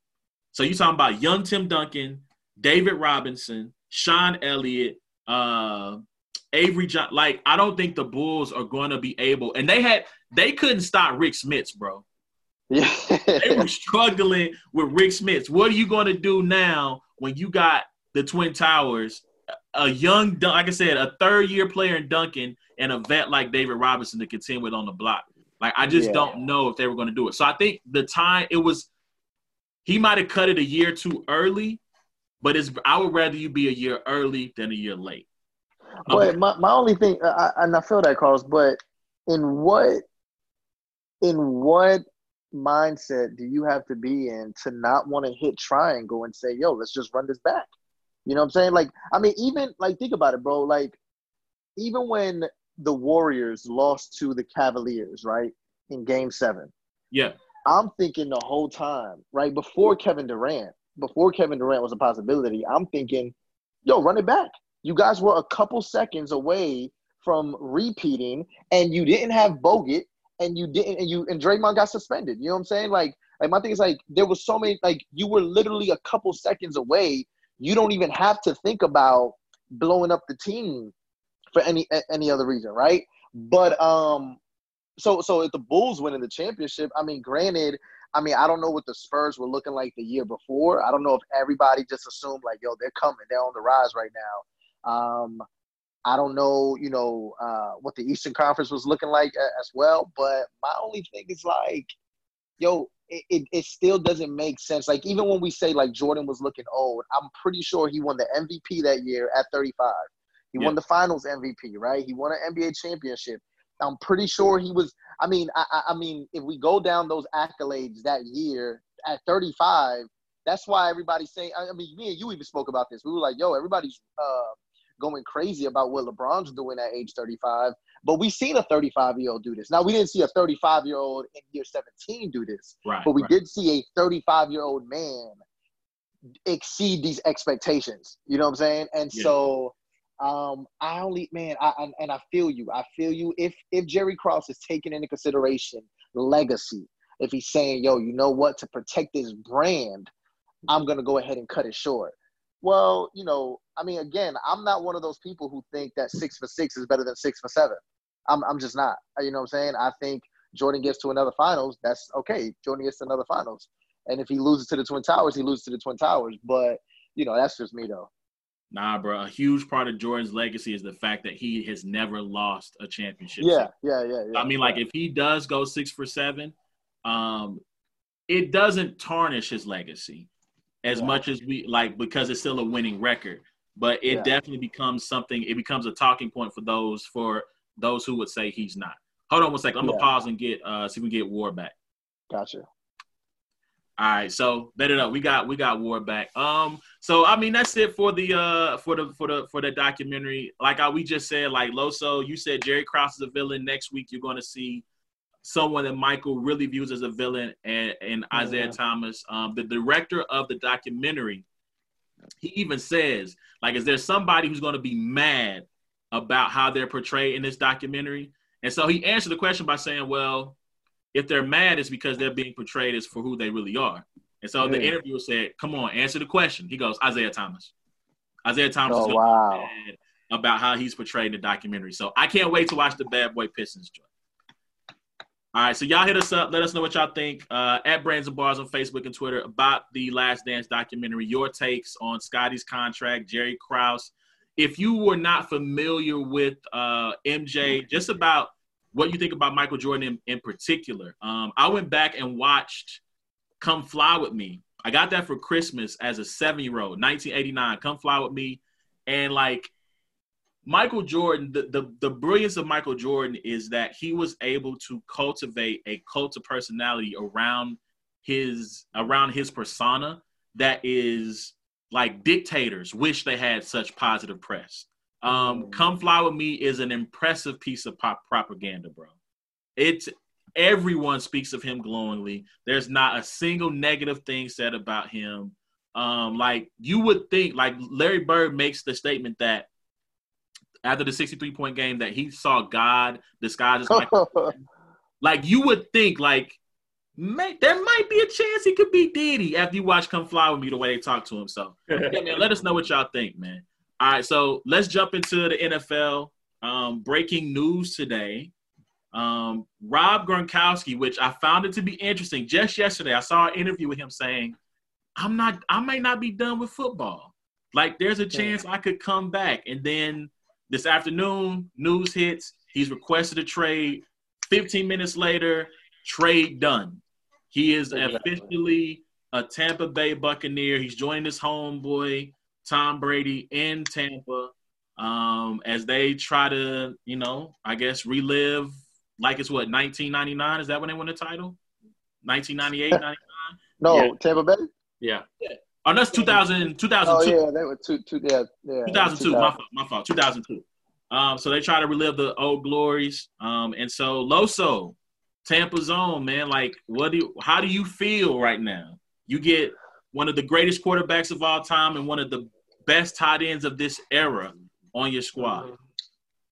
So you're talking about young tim duncan david robinson sean elliott uh avery john like i don't think the bulls are going to be able and they had they couldn't stop Rick Smits bro.
Yeah.
they were struggling with Rick Smits. What are you going to do now when you got the Twin Towers, a young, like I said, a third year player in Duncan, and a vet like David Robinson to contend with on the block? Like, I just yeah. don't know if they were going to do it. So I think the time it was, he might have cut it a year too early, but it's, I would rather you be a year early than a year late.
But my, my only thing, I, and I feel that, Carlos, but in what, in what mindset do you have to be in to not want to hit triangle and say, yo, let's just run this back? You know what I'm saying? Like, I mean, even like think about it, bro. Like, even when the Warriors lost to the Cavaliers, right, in game seven.
Yeah.
I'm thinking the whole time, right, before Kevin Durant, before Kevin Durant was a possibility, I'm thinking, yo, run it back. You guys were a couple seconds away from repeating, and you didn't have Bogut, and you didn't and you and Draymond got suspended. You know what I'm saying? Like like my thing is like there was so many like you were literally a couple seconds away. You don't even have to think about blowing up the team for any any other reason, right? But um so so if the Bulls winning the championship, I mean granted, I mean I don't know what the Spurs were looking like the year before. I don't know if everybody just assumed like yo they're coming, they're on the rise right now. Um I don't know, you know, uh, what the Eastern Conference was looking like as well. But my only thing is like, yo, it, it, it, still doesn't make sense. Like even when we say like Jordan was looking old, I'm pretty sure he won the MVP that year at 35. He yeah. won the Finals MVP, right? He won an NBA championship. I'm pretty sure he was. I mean, I, I mean, if we go down those accolades that year at 35, that's why everybody's saying. I mean, me and you even spoke about this. We were like, "Yo, everybody's uh, going crazy about what LeBron's doing at age 35. But we've seen a 35 year old do this. Now we didn't see a 35 year old in year 17 do this,
right,
but we
right.
did see a 35 year old man exceed these expectations. You know what I'm saying? And yeah. so um, I only man, I, I, and I feel you. I feel you. If if Jerry Krause is taking into consideration legacy, if he's saying, "Yo, you know what? To protect this brand, I'm gonna go ahead and cut it short." Well, you know, I mean, again, I'm not one of those people who think that six for six is better than six for seven. I'm, I'm just not. You know what I'm saying? I think Jordan gets to another finals. That's okay. Jordan gets to another finals. And if he loses to the Twin Towers, he loses to the Twin Towers. But, you know, that's just me, though.
Nah, bro. A huge part of Jordan's legacy is the fact that he has never lost a championship.
Yeah, yeah, yeah, yeah.
I mean, like, if he does go six for seven, um, it doesn't tarnish his legacy as
Yeah.
much as we like because it's still a winning record. But it
Yeah.
definitely becomes something. It becomes a talking point for those for those who would say he's not. Hold on one second. I'm gonna pause and get uh see if we get War back.
Gotcha.
All right, so let it up. We got we got War back. Um, so I mean that's it for the uh for the for the for the documentary. Like I, we just said, like Loso, you said Jerry Krause is a villain. Next week you're gonna see someone that Michael really views as a villain, and, and Isiah
Yeah.
Thomas, um, the director of the documentary. He even says, like, is there somebody who's gonna be mad about how they're portrayed in this documentary? And so he answered the question by saying, well, if they're mad, it's because they're being portrayed as for who they really are. And so the interviewer said, "Come on, answer the question." He goes, "Isiah Thomas." Isiah Thomas is
Oh
gonna
wow.
about how he's portrayed in the documentary. So I can't wait to watch the Bad Boy Pistons joint. All right, so y'all hit us up. Let us know what y'all think uh, at Brands and Bars on Facebook and Twitter about the Last Dance documentary. Your takes on Scottie's contract, Jerry Krause. If you were not familiar with uh, MJ, just about what you think about Michael Jordan in, in particular. Um, I went back and watched Come Fly With Me. I got that for Christmas as a seven year old, 1989. Come Fly With Me. And like Michael Jordan, the, the, the brilliance of Michael Jordan is that he was able to cultivate a cult of personality around his around his persona that is like dictators wish they had such positive press. Um,
Mm.
Come Fly With Me is an impressive piece of pop propaganda, bro. It's everyone speaks of him glowingly. There's not a single negative thing said about him. Um, like you would think, like Larry Bird makes the statement that after the 63 point game that he saw God disguised as Michael. [LAUGHS] like you would think, like may, there might be a chance he could be Diddy after you watch Come Fly With Me the way they talk to him. So [LAUGHS] yeah, man, let us know what y'all think, man. All right, so let's jump into the NFL. Um, breaking news today. Um, Rob Gronkowski, which I found it to be interesting. Just yesterday, I saw an interview with him saying, "I'm not, I may not be done with football. Like, there's a chance I could come back." And then this afternoon, news hits. He's requested a trade. 15 minutes later, trade done. He is officially a Tampa Bay Buccaneer. He's joining his homeboy Tom Brady in Tampa um, as they try to, you know, I guess relive like it's what 1999. Is that when they won the title? 1998, 99.
no,
Yeah.
Tampa Bay.
Yeah.
Oh, that's 2000,
Oh
2002.
yeah, they were two, two, yeah, yeah.
2002. My fault. My fault. 2002. Um, so they try to relive the old glories. Um, and so Loso, Tampa Zone, man. Like, what do you? How do you feel right now? You get one of the greatest quarterbacks of all time and one of the best tight ends of this era on your squad.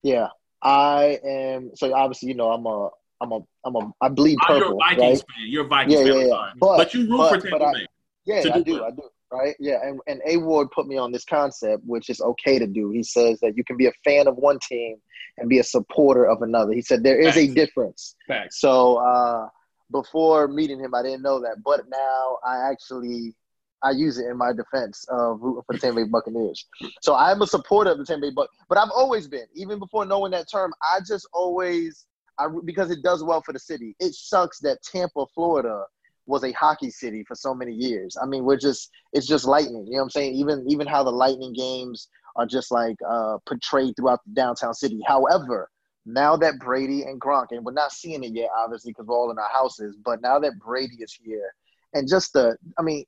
Yeah, I am. So obviously, you know, I'm a, I'm a, I'm a, I bleed
Oh, you're a
purple,
Vikings
right?
fan. You're a Vikings
Yeah,
fan.
yeah, yeah. But-
But, you root
but-
for Tampa Bay.
Yeah,
to
I
do what?
I do. Right? Yeah, and and A Ward put me on this concept, which is okay to do. He says that you can be a fan of one team and be a supporter of another. He said there is a difference.
Facts.
So uh, before meeting him, I didn't know that, but now I actually I use it in my defense of rooting for the Tampa Bay Buccaneers. So I'm a supporter of the Tampa Bay Buc, but I've always been, even before knowing that term. I just always I because it does well for the city. It sucks that Tampa, Florida, was a hockey city for so many years. I mean, we're just it's just lightning. You know what I'm saying? Even even how the Lightning games are just like uh, portrayed throughout the downtown city. However, now that Brady and Gronk, and we're not seeing it yet, obviously, because we're all in our houses, but now that Brady is here, and just the, I mean,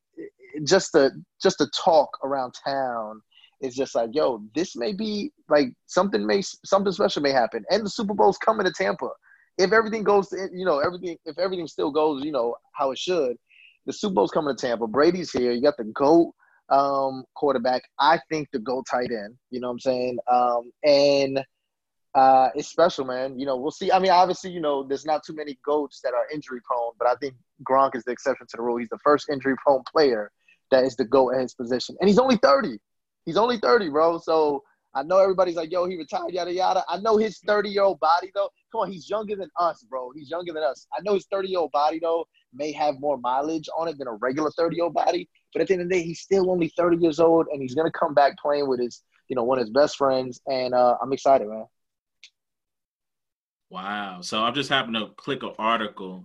just the just the talk around town is just like, yo, this may be like something may something special may happen, and the Super Bowl's coming to Tampa. If everything goes, to, you know, everything if everything still goes, you know, how it should, the Super Bowl's coming to Tampa. Brady's here. You got the goat um, quarterback. I think the goat tight end. You know what I'm saying? Um, and uh, it's special, man. You know, we'll see. I mean, obviously, you know, there's not too many goats that are injury prone, but I think Gronk is the exception to the rule. He's the first injury prone player that is the goat at his position, and he's only 30. He's only 30, bro. So I know everybody's like, yo, he retired, yada yada. I know his 30 year old body though. Come on, he's younger than us, bro. He's younger than us. I know his 30 year old body though may have more mileage on it than a regular 30 year old body, but at the end of the day, he's still only 30 years old, and he's gonna come back playing with his, you know, one of his best friends, and uh, I'm excited, man.
Wow. So I'm just happened to click an article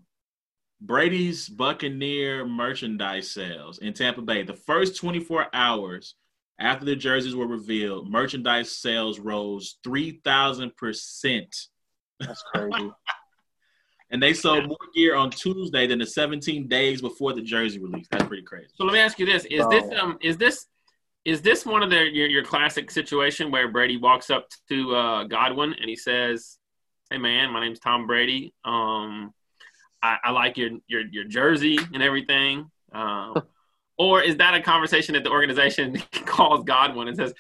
Brady's Buccaneer merchandise sales in Tampa Bay. The first 24 hours after the jerseys were revealed, merchandise sales rose 3,000%.
That's crazy. [LAUGHS]
and they sold more gear on Tuesday than the 17 days before the jersey release. That's pretty crazy.
So let me ask you this: Is this um is this is this one of the your, your classic situation where Brady walks up to uh, Godwin and he says, "Hey man, my name's Tom Brady. Um, I, I like your your your jersey and everything." Um, [LAUGHS] or is that a conversation that the organization [LAUGHS] calls Godwin and says,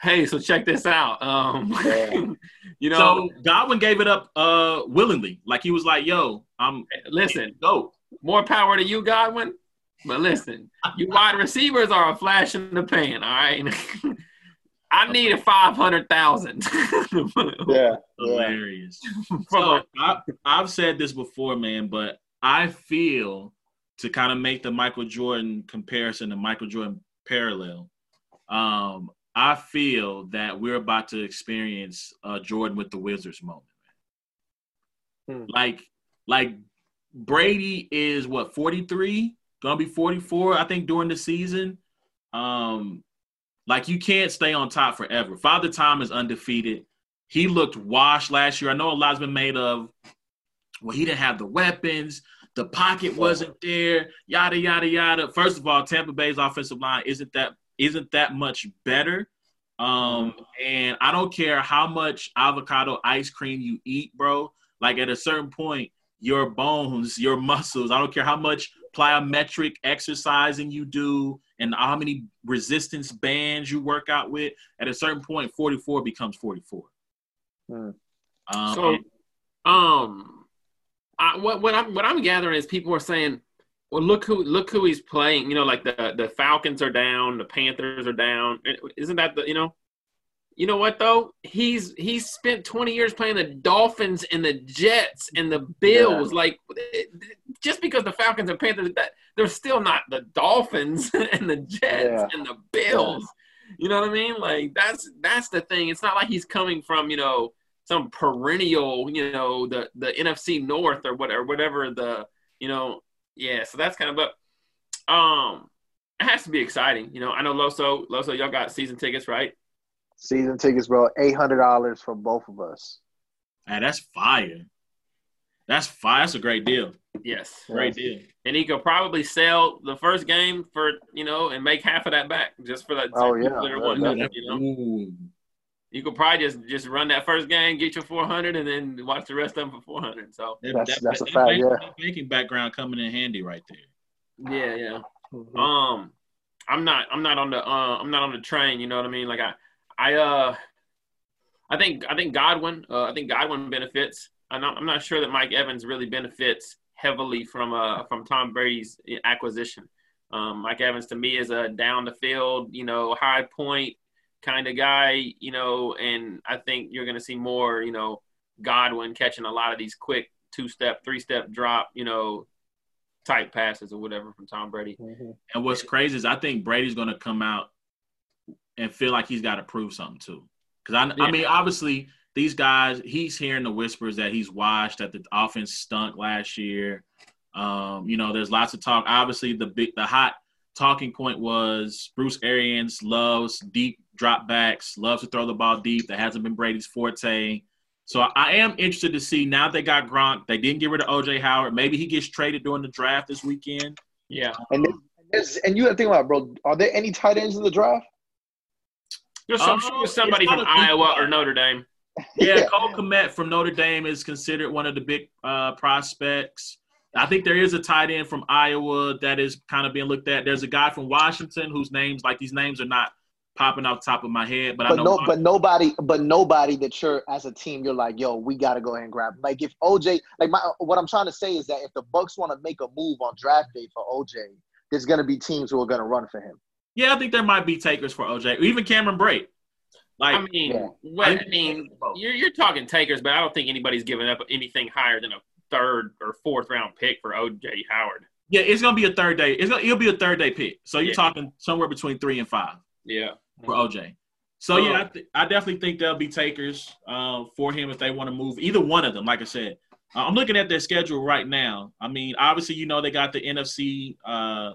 "Hey, so check this out." Um,
Yeah. [LAUGHS]
you know,
So Godwin gave it up uh willingly. Like he was like, "Yo, I'm
listen,
go."
more power to you, Godwin. But listen, you wide receivers are a flash in the pan. All right, [LAUGHS] I need a five hundred thousand.
Yeah. yeah.
Hilarious. So I, I've said this before, man, but I feel to kind of make the Michael Jordan comparison, the Michael Jordan parallel. Um, I feel that we're about to experience uh, Jordan with the Wizards moment.
Hmm.
Like, like Brady is what forty three, gonna be forty four, I think, during the season. Um, like you can't stay on top forever. Father Time is undefeated. He looked washed last year. I know a lot's been made of. Well, he didn't have the weapons. The pocket wasn't there. Yada yada yada. First of all, Tampa Bay's offensive line isn't that isn't that much better. Um, and I don't care how much avocado ice cream you eat, bro. Like at a certain point, your bones, your muscles. I don't care how much plyometric exercising you do and how many resistance bands you work out with. At a certain point, 44 becomes 44.
Hmm.
Um,
So, um, I, what what I'm what I'm gathering is people are saying, well, look who look who he's playing. You know, like the the Falcons are down, the Panthers are down. Isn't that the you know? You know what though? He's he's spent 20 years playing the Dolphins and the Jets and the Bills. Like, just because the Falcons and Panthers, that they're still not the Dolphins [LAUGHS] and the Jets
Yeah.
and the Bills. You know what I mean? Like that's that's the thing. It's not like he's coming from you know some perennial you know the the NFC North or whatever whatever the you know yeah. So that's kind of but um it has to be exciting. You know I know Loso Loso y'all got season tickets right?
Season tickets, bro. Eight hundred dollars for both of us.
man, that's fire. That's fire. That's a great deal.
Yes.
Great deal.
And he could probably sell the first game for you know and make half of that back just for that.
Oh, yeah.
that are
Yeah,
wanting
yeah.
to, you know.
Ooh.
You could probably just just run that first game, get your 400, and then watch the rest of them for 400. So
That's- that's a fact,
banking-
yeah.
that banking background coming in handy right there.
yeah, yeah.
Mhm.
Um, I'm not I'm not on the uh I'm not on the train. You know what I mean? Like I I uh I think I think Godwin uh, I think Godwin benefits. I'm not, I'm not sure that Mike Evans really benefits heavily from uh from Tom Brady's acquisition. Um, Mike Evans to me is a down the field, you know, high point kind of guy, you know, and I think you're going to see more, you know, Godwin catching a lot of these quick two step, three step drop, you know, type passes or whatever from Tom Brady.
Mhm.
And what's crazy is I think Brady's going to come out and feel like he's got to prove something too. Because I, I mean, obviously these guys, he's hearing the whispers that he's washed, that the offense stunk last year. Um, you know, there's lots of talk. Obviously, the big, the hot talking point was Bruce Arians loves deep drop backs, loves to throw the ball deep. That hasn't been Brady's forte. So I, I am interested to see now they got Gronk. They didn't get rid of OJ Howard. Maybe he gets traded during the draft this weekend.
Yeah.
And then- there's, and you got to think about, it, bro. Are there any tight ends in the draft?
There's, some, there's somebody from
not a big
Iowa or Notre Dame.
Yeah,
Yeah.
Cole Kmet from Notre Dame is considered one of the big uh, prospects. I think there is a tight end from Iowa that is kind of being looked at. There's a guy from Washington whose names, like these names, are not popping off the top of my head, but, I know.
no, but nobody, but nobody that you're as a team, you're like, yo, we got to go ahead and grab. Like if OJ, like my, what I'm trying to say is that if the Bucks want to make a move on draft day for OJ, there's gonna be teams who are gonna run for him.
yeah, I think there might be takers for OJ, even Cameron Brate. Like,
I mean,
Yeah.
what,
I
I mean, you're, you're talking takers, but I don't think anybody's giving up anything higher than a third or fourth round pick for OJ Howard.
yeah, it's gonna be a third day. It's gonna, it'll be a third day pick. So you're
Yeah.
talking somewhere between three and five.
Yeah.
For OJ. So
Oh.
yeah, I, th- I definitely think there'll be takers uh, for him if they want to move either one of them. Like I said, Uh, I'm looking at their schedule right now. I mean, obviously, you know they got the NFC uh,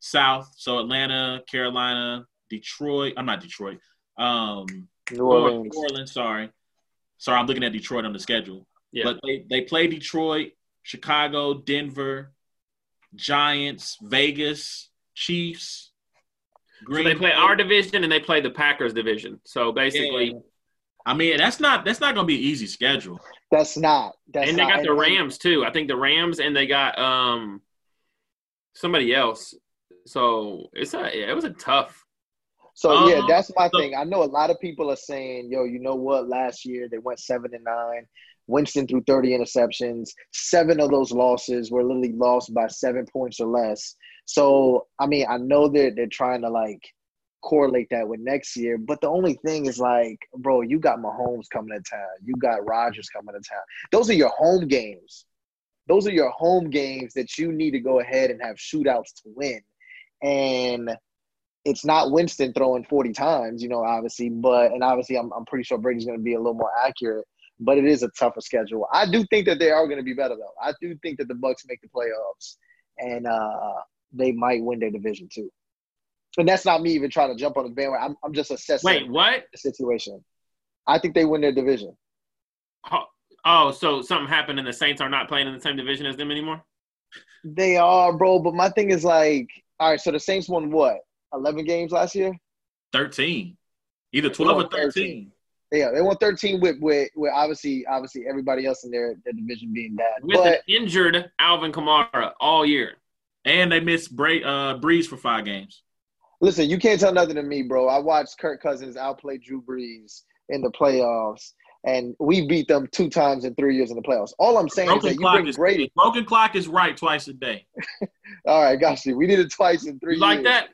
South, so Atlanta, Carolina, Detroit. I'm not Detroit. Um,
New Orleans.
New Orleans. Sorry, sorry. I'm looking at Detroit on the schedule.
Yeah.
But they, they play Detroit, Chicago, Denver, Giants, Vegas, Chiefs.
So they play
Bay.
our division and they play the Packers division. So basically,
Yeah. I mean, that's not that's not gonna be an easy schedule.
That's not. That's
and they
not,
got the Rams too. I think the Rams and they got um somebody else. So it's a it was a tough.
So yeah,
Um,
that's my
so-
thing. I know a lot of people are saying, "Yo, you know what? Last year they went seven and nine. Winston threw thirty interceptions. Seven of those losses were literally lost by seven points or less. So I mean, I know that they're trying to like correlate that with next year, but the only thing is like, bro, you got Mahomes coming to town. You got Rodgers coming to town. Those are your home games. Those are your home games that you need to go ahead and have shootouts to win. And it's not Winston throwing 40 times, you know, obviously, but and obviously I'm I'm pretty sure Brady's gonna be a little more accurate, but it is a tougher schedule. I do think that they are gonna be better though. I do think that the Bucks make the playoffs and uh they might win their division too. And that's not me even trying to jump on the bandwagon. I'm I'm just assessing
Wait, what?
the situation. I think they win their division.
Oh, oh, so something happened and the Saints are not playing in the same division as them anymore?
They are, bro. But my thing is like, all right, so the Saints won what? 11 games last year?
Thirteen, either twelve or
won
thirteen.
Yeah, they won 13 with with, with obviously obviously everybody else in their, their division being bad.
With
but
an injured Alvin Kamara all year.
And they missed Bra- uh, Brees for five games.
listen, you can't tell nothing to me, bro. I watched Kirk Cousins outplay Drew Brees in the playoffs, and we beat them two times in three years in the playoffs. All I'm saying is that you bring
is
Brady.
broken clock is right twice a day. [LAUGHS]
All right, got you. We did it twice in three
You like
years.
that?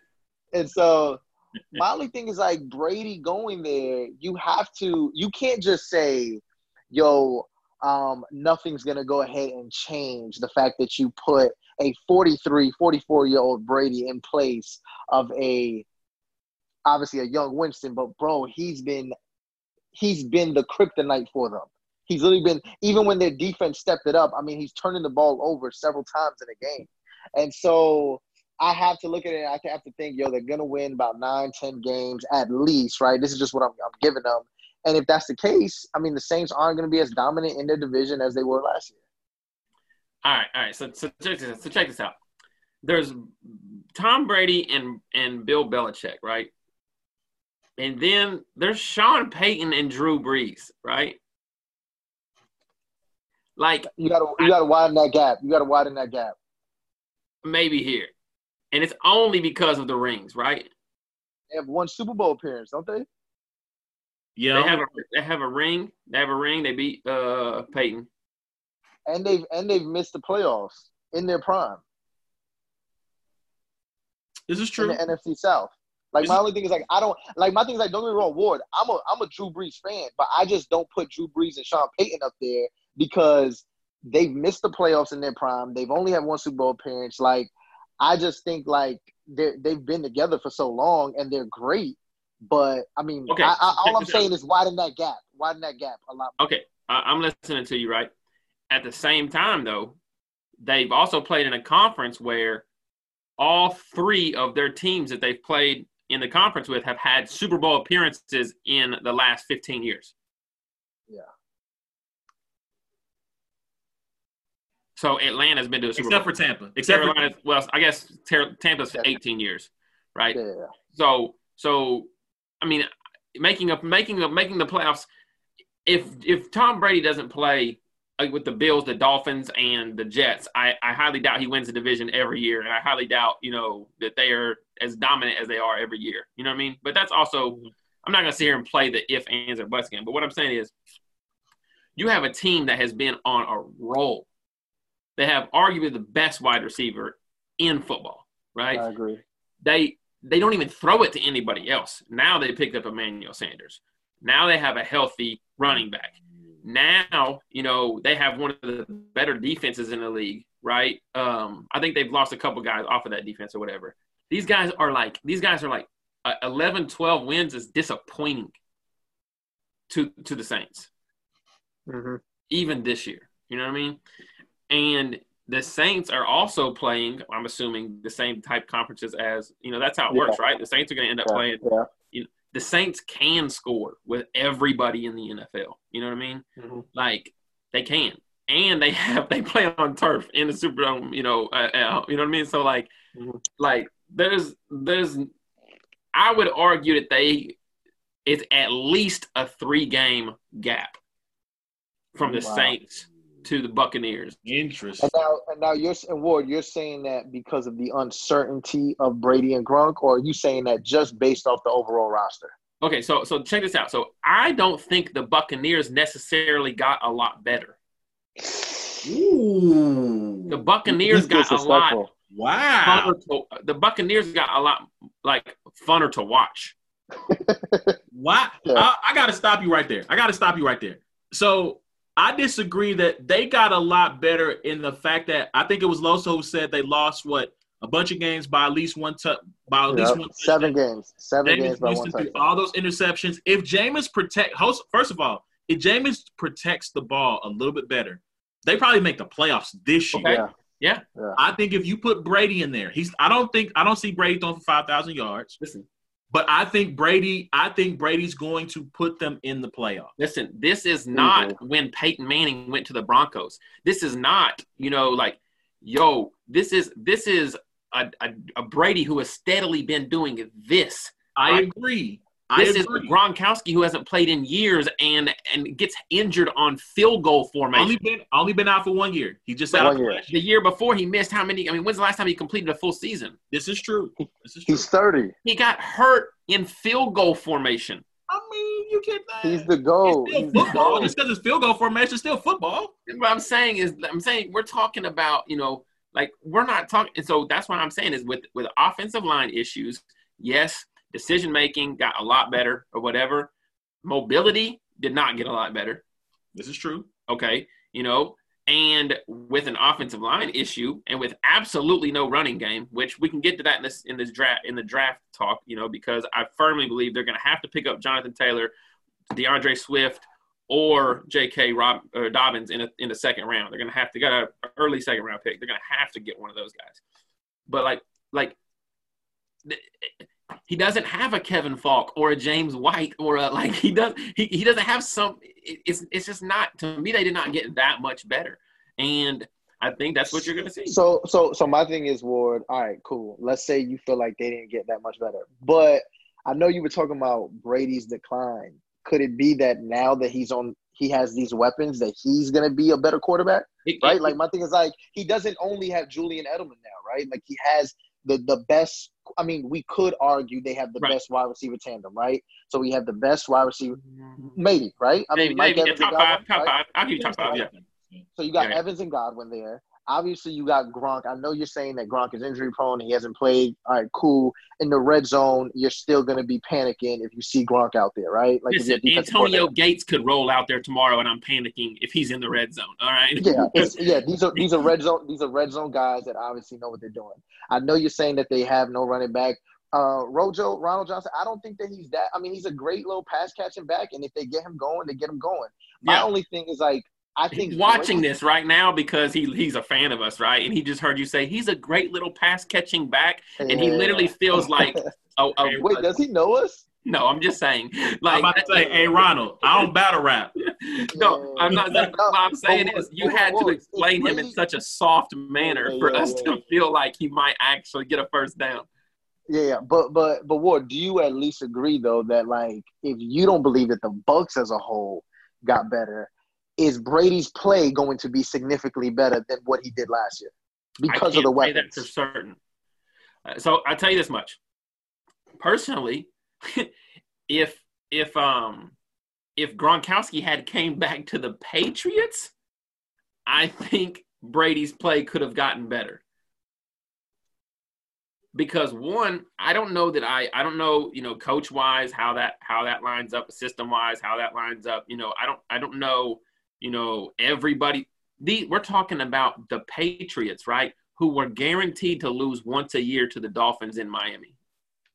And so [LAUGHS] my only thing is like Brady going there, you have to you can't just say, yo, um, nothing's gonna go ahead and change the fact that you put a 43, 44 year old Brady in place of a obviously a young Winston, but bro, he's been he's been the kryptonite for them. He's literally been even when their defense stepped it up, I mean he's turning the ball over several times in a game. And so I have to look at it. I have to think, yo, they're gonna win about nine, ten games at least, right? This is just what I'm, I'm giving them. And if that's the case, I mean, the Saints aren't going to be as dominant in their division as they were last year.
All right, all right. So, so, check this, so check this out. There's Tom Brady and and Bill Belichick, right? And then there's Sean Payton and Drew Brees, right? Like
You got to you got to widen that gap. You got to widen that gap.
maybe here, and it's only because of the rings, right?
They have one Super Bowl appearance, don't they?
Yeah,
They have a they have a ring. They have a ring. They beat uh Peyton.
And they've and they've missed the playoffs in their prime
this is
in
true.
the NFC South. Like
Is
my
it-
only thing is like I don't like my thing is like don't get me wrong, Ward. I'm a I'm a Drew Brees fan, but I just don't put Drew Brees and Sean Payton up there because they've missed the playoffs in their prime. They've only had one Super Bowl appearance. Like I just think like they they've been together for so long and they're great. But I mean,
Okay,
I, I, all I'm saying is widen that gap, widen that gap a lot.
Okay, I, I'm listening to you, right? At the same time, though, they've also played in a conference where all three of their teams that they've played in the conference with have had Super Bowl appearances in the last 15 years.
Yeah.
So Atlanta's been to a Super
Except
Bowl.
for Tampa. Except for
Carolina, well, I guess Ter- Tampa's for
Yeah.
18 years, right?
Yeah.
So, so I mean, making up, making up, making the playoffs. If if Tom Brady doesn't play like with the Bills, the Dolphins, and the Jets, I, I highly doubt he wins the division every year, and I highly doubt you know that they are as dominant as they are every year. You know what I mean? But that's also I'm not gonna sit here and play the if ands or buts game. But what I'm saying is, you have a team that has been on a roll. They have arguably the best wide receiver in football, right?
I agree.
they they don't even throw it to anybody else. Now they picked up Emmanuel Sanders. Now they have a healthy running back. Now, you know, they have one of the better defenses in the league, right? Um, I think they've lost a couple guys off of that defense or whatever. These guys are like these guys are like uh, 11 12 wins is disappointing to to the Saints
Mm-hmm.
even this year. You know what I mean? And the Saints are also playing. I'm assuming the same type conferences as you know. That's how it
Yeah.
works, right? The Saints are going to end up
Yeah,
playing.
yeah.
The Saints can score with everybody in the NFL. You know what I mean?
Mhm.
Like they can, and they [LAUGHS] have they play on turf in the Superdome. You know, uh, you know what I mean. So like,
Mhm.
like there's there's, I would argue that they it's at least a three game gap from the
Wow.
Saints to the Buccaneers.
Interesting.
And now, and now you're and Ward, you're saying that because of the uncertainty of Brady and Gronk, or are you saying that just based off the overall roster?
Okay, so so check this out. So I don't think the Buccaneers necessarily got a lot better.
Ooh.
The Buccaneers got a lot.
Wow.
to, the Buccaneers got a lot like funner to watch. [LAUGHS]
Why?
Yeah.
I, I got to stop you right there. I got to stop you right there. So I disagree that they got a lot better in the fact that I think it was Loso who said they lost what a bunch of games by at least one tu- by at least one
Seven
touchdown.
games, seven
Jameis
games by one
Winston threw
touchdown.
all those interceptions. If Jameis protect, host, first of all, if Jameis protects the ball a little bit better, they probably make the playoffs this year.
Okay.
Yeah,
Yeah.
I think if you put Brady in there, he's. I don't think I don't see Brady throwing for five thousand yards,
Listen,
but I think Brady. I think Brady's going to put them in the playoff.
listen, this is not when Peyton Manning went to the Broncos. This is not, you know, like, yo, this is this is a, a, a Brady who has steadily been doing this.
I
Right.
agree. I
This is. Gronkowski who hasn't played in years and and gets injured on field goal formation.
only been only been out for one year. He just
One
out
year.
the year before he missed how many? I mean, when's the last time he completed a full season?
This is true. This is true.
he's thirty.
He got hurt in field goal formation.
I mean, you get that.
Uh, he's the goal.
It's
He's
still
the
football.
goal.
Just because it's field goal formation, it's still football.
What I'm saying is, I'm saying we're talking about, you know, like we're not talking. And so that's what I'm saying is with with offensive line issues. Yes, decision making got a lot better or whatever. Mobility did not get a lot better.
This is true.
Okay, you know, and with an offensive line issue and with absolutely no running game, which we can get to that in this in this draft in the draft talk, you know, because I firmly believe they're going to have to pick up Jonathan Taylor, D'Andre Swift, or J.K. Rob, uh, Dobbins in a, in the second round. They're going to have to get an early second round pick. They're going to have to get one of those guys. But like like he doesn't have a Kevin Faulk or a James White or a like he does he, he doesn't have some it's it's just not to me they did not get that much better. And I think that's what you're to see.
So, so, so my thing is, Ward. All right, cool. Let's say you feel like they didn't get that much better, but I know you were talking about Brady's decline. Could it be that now that he's on, he has these weapons that he's gonna be a better quarterback,
It-
right?
it-
Like my thing is like he doesn't only have Julian Edelman now, right? Like he has the the best. I mean, we could argue they have the
Right.
best wide receiver tandem, right? So we have the best wide receiver, mm-hmm. maybe, right? I
maybe,
mean, Mike
maybe yeah,
Evans and
top five,
Godwin,
top
right?
five. I'll give you top five. Yeah.
So you got
Yeah.
Evans and Godwin there. Obviously, you got Gronk. I know you're saying that Gronk is injury prone. He hasn't played. All right, cool. In the red zone, you're still going to be panicking if you see Gronk out there, right? Like
Listen, Antonio. Gates could roll out there tomorrow, and I'm panicking if he's in the red zone. All right.
Yeah, [LAUGHS] yeah. These are these are red zone. These are red zone guys that obviously know what they're doing. I know you're saying that they have no running back. Uh, Rojo, Ronald Johnson. I don't think that he's that. I mean, he's a great little pass catching back, and if they get him going, they get him going. My
Yeah.
only thing is like I think
He's watching this right now because he he's a fan of us, right? And he just heard you say he's a great little pass catching back, and he literally feels like [LAUGHS] a, a,
Wait, does he know us?
no. I'm just saying,
I'm
like
about to say, hey Ronald, I don't battle rap. [LAUGHS]
no, I'm not. That's,
No,
what I'm saying is you had to explain him in such a soft manner
Yeah,
for
yeah,
us
yeah.
to feel like he might actually get a first down.
Yeah, yeah, but but but Ward, do you at least agree though that like if you don't believe that the Bucks as a whole got better, is Brady's play going to be significantly better than what he did last year because
I
of the
can't say that for certain. Uh, so I'll tell you this much. Personally, [LAUGHS] if if um if Gronkowski had came back to the Patriots, I think Brady's play could have gotten better. Because one, I don't know that I I don't know, you know, coach wise how that how that lines up, system wise, how that lines up. You know, I don't I don't know, you know, everybody the we're talking about the Patriots, right? Who were guaranteed to lose once a year to the Dolphins in Miami.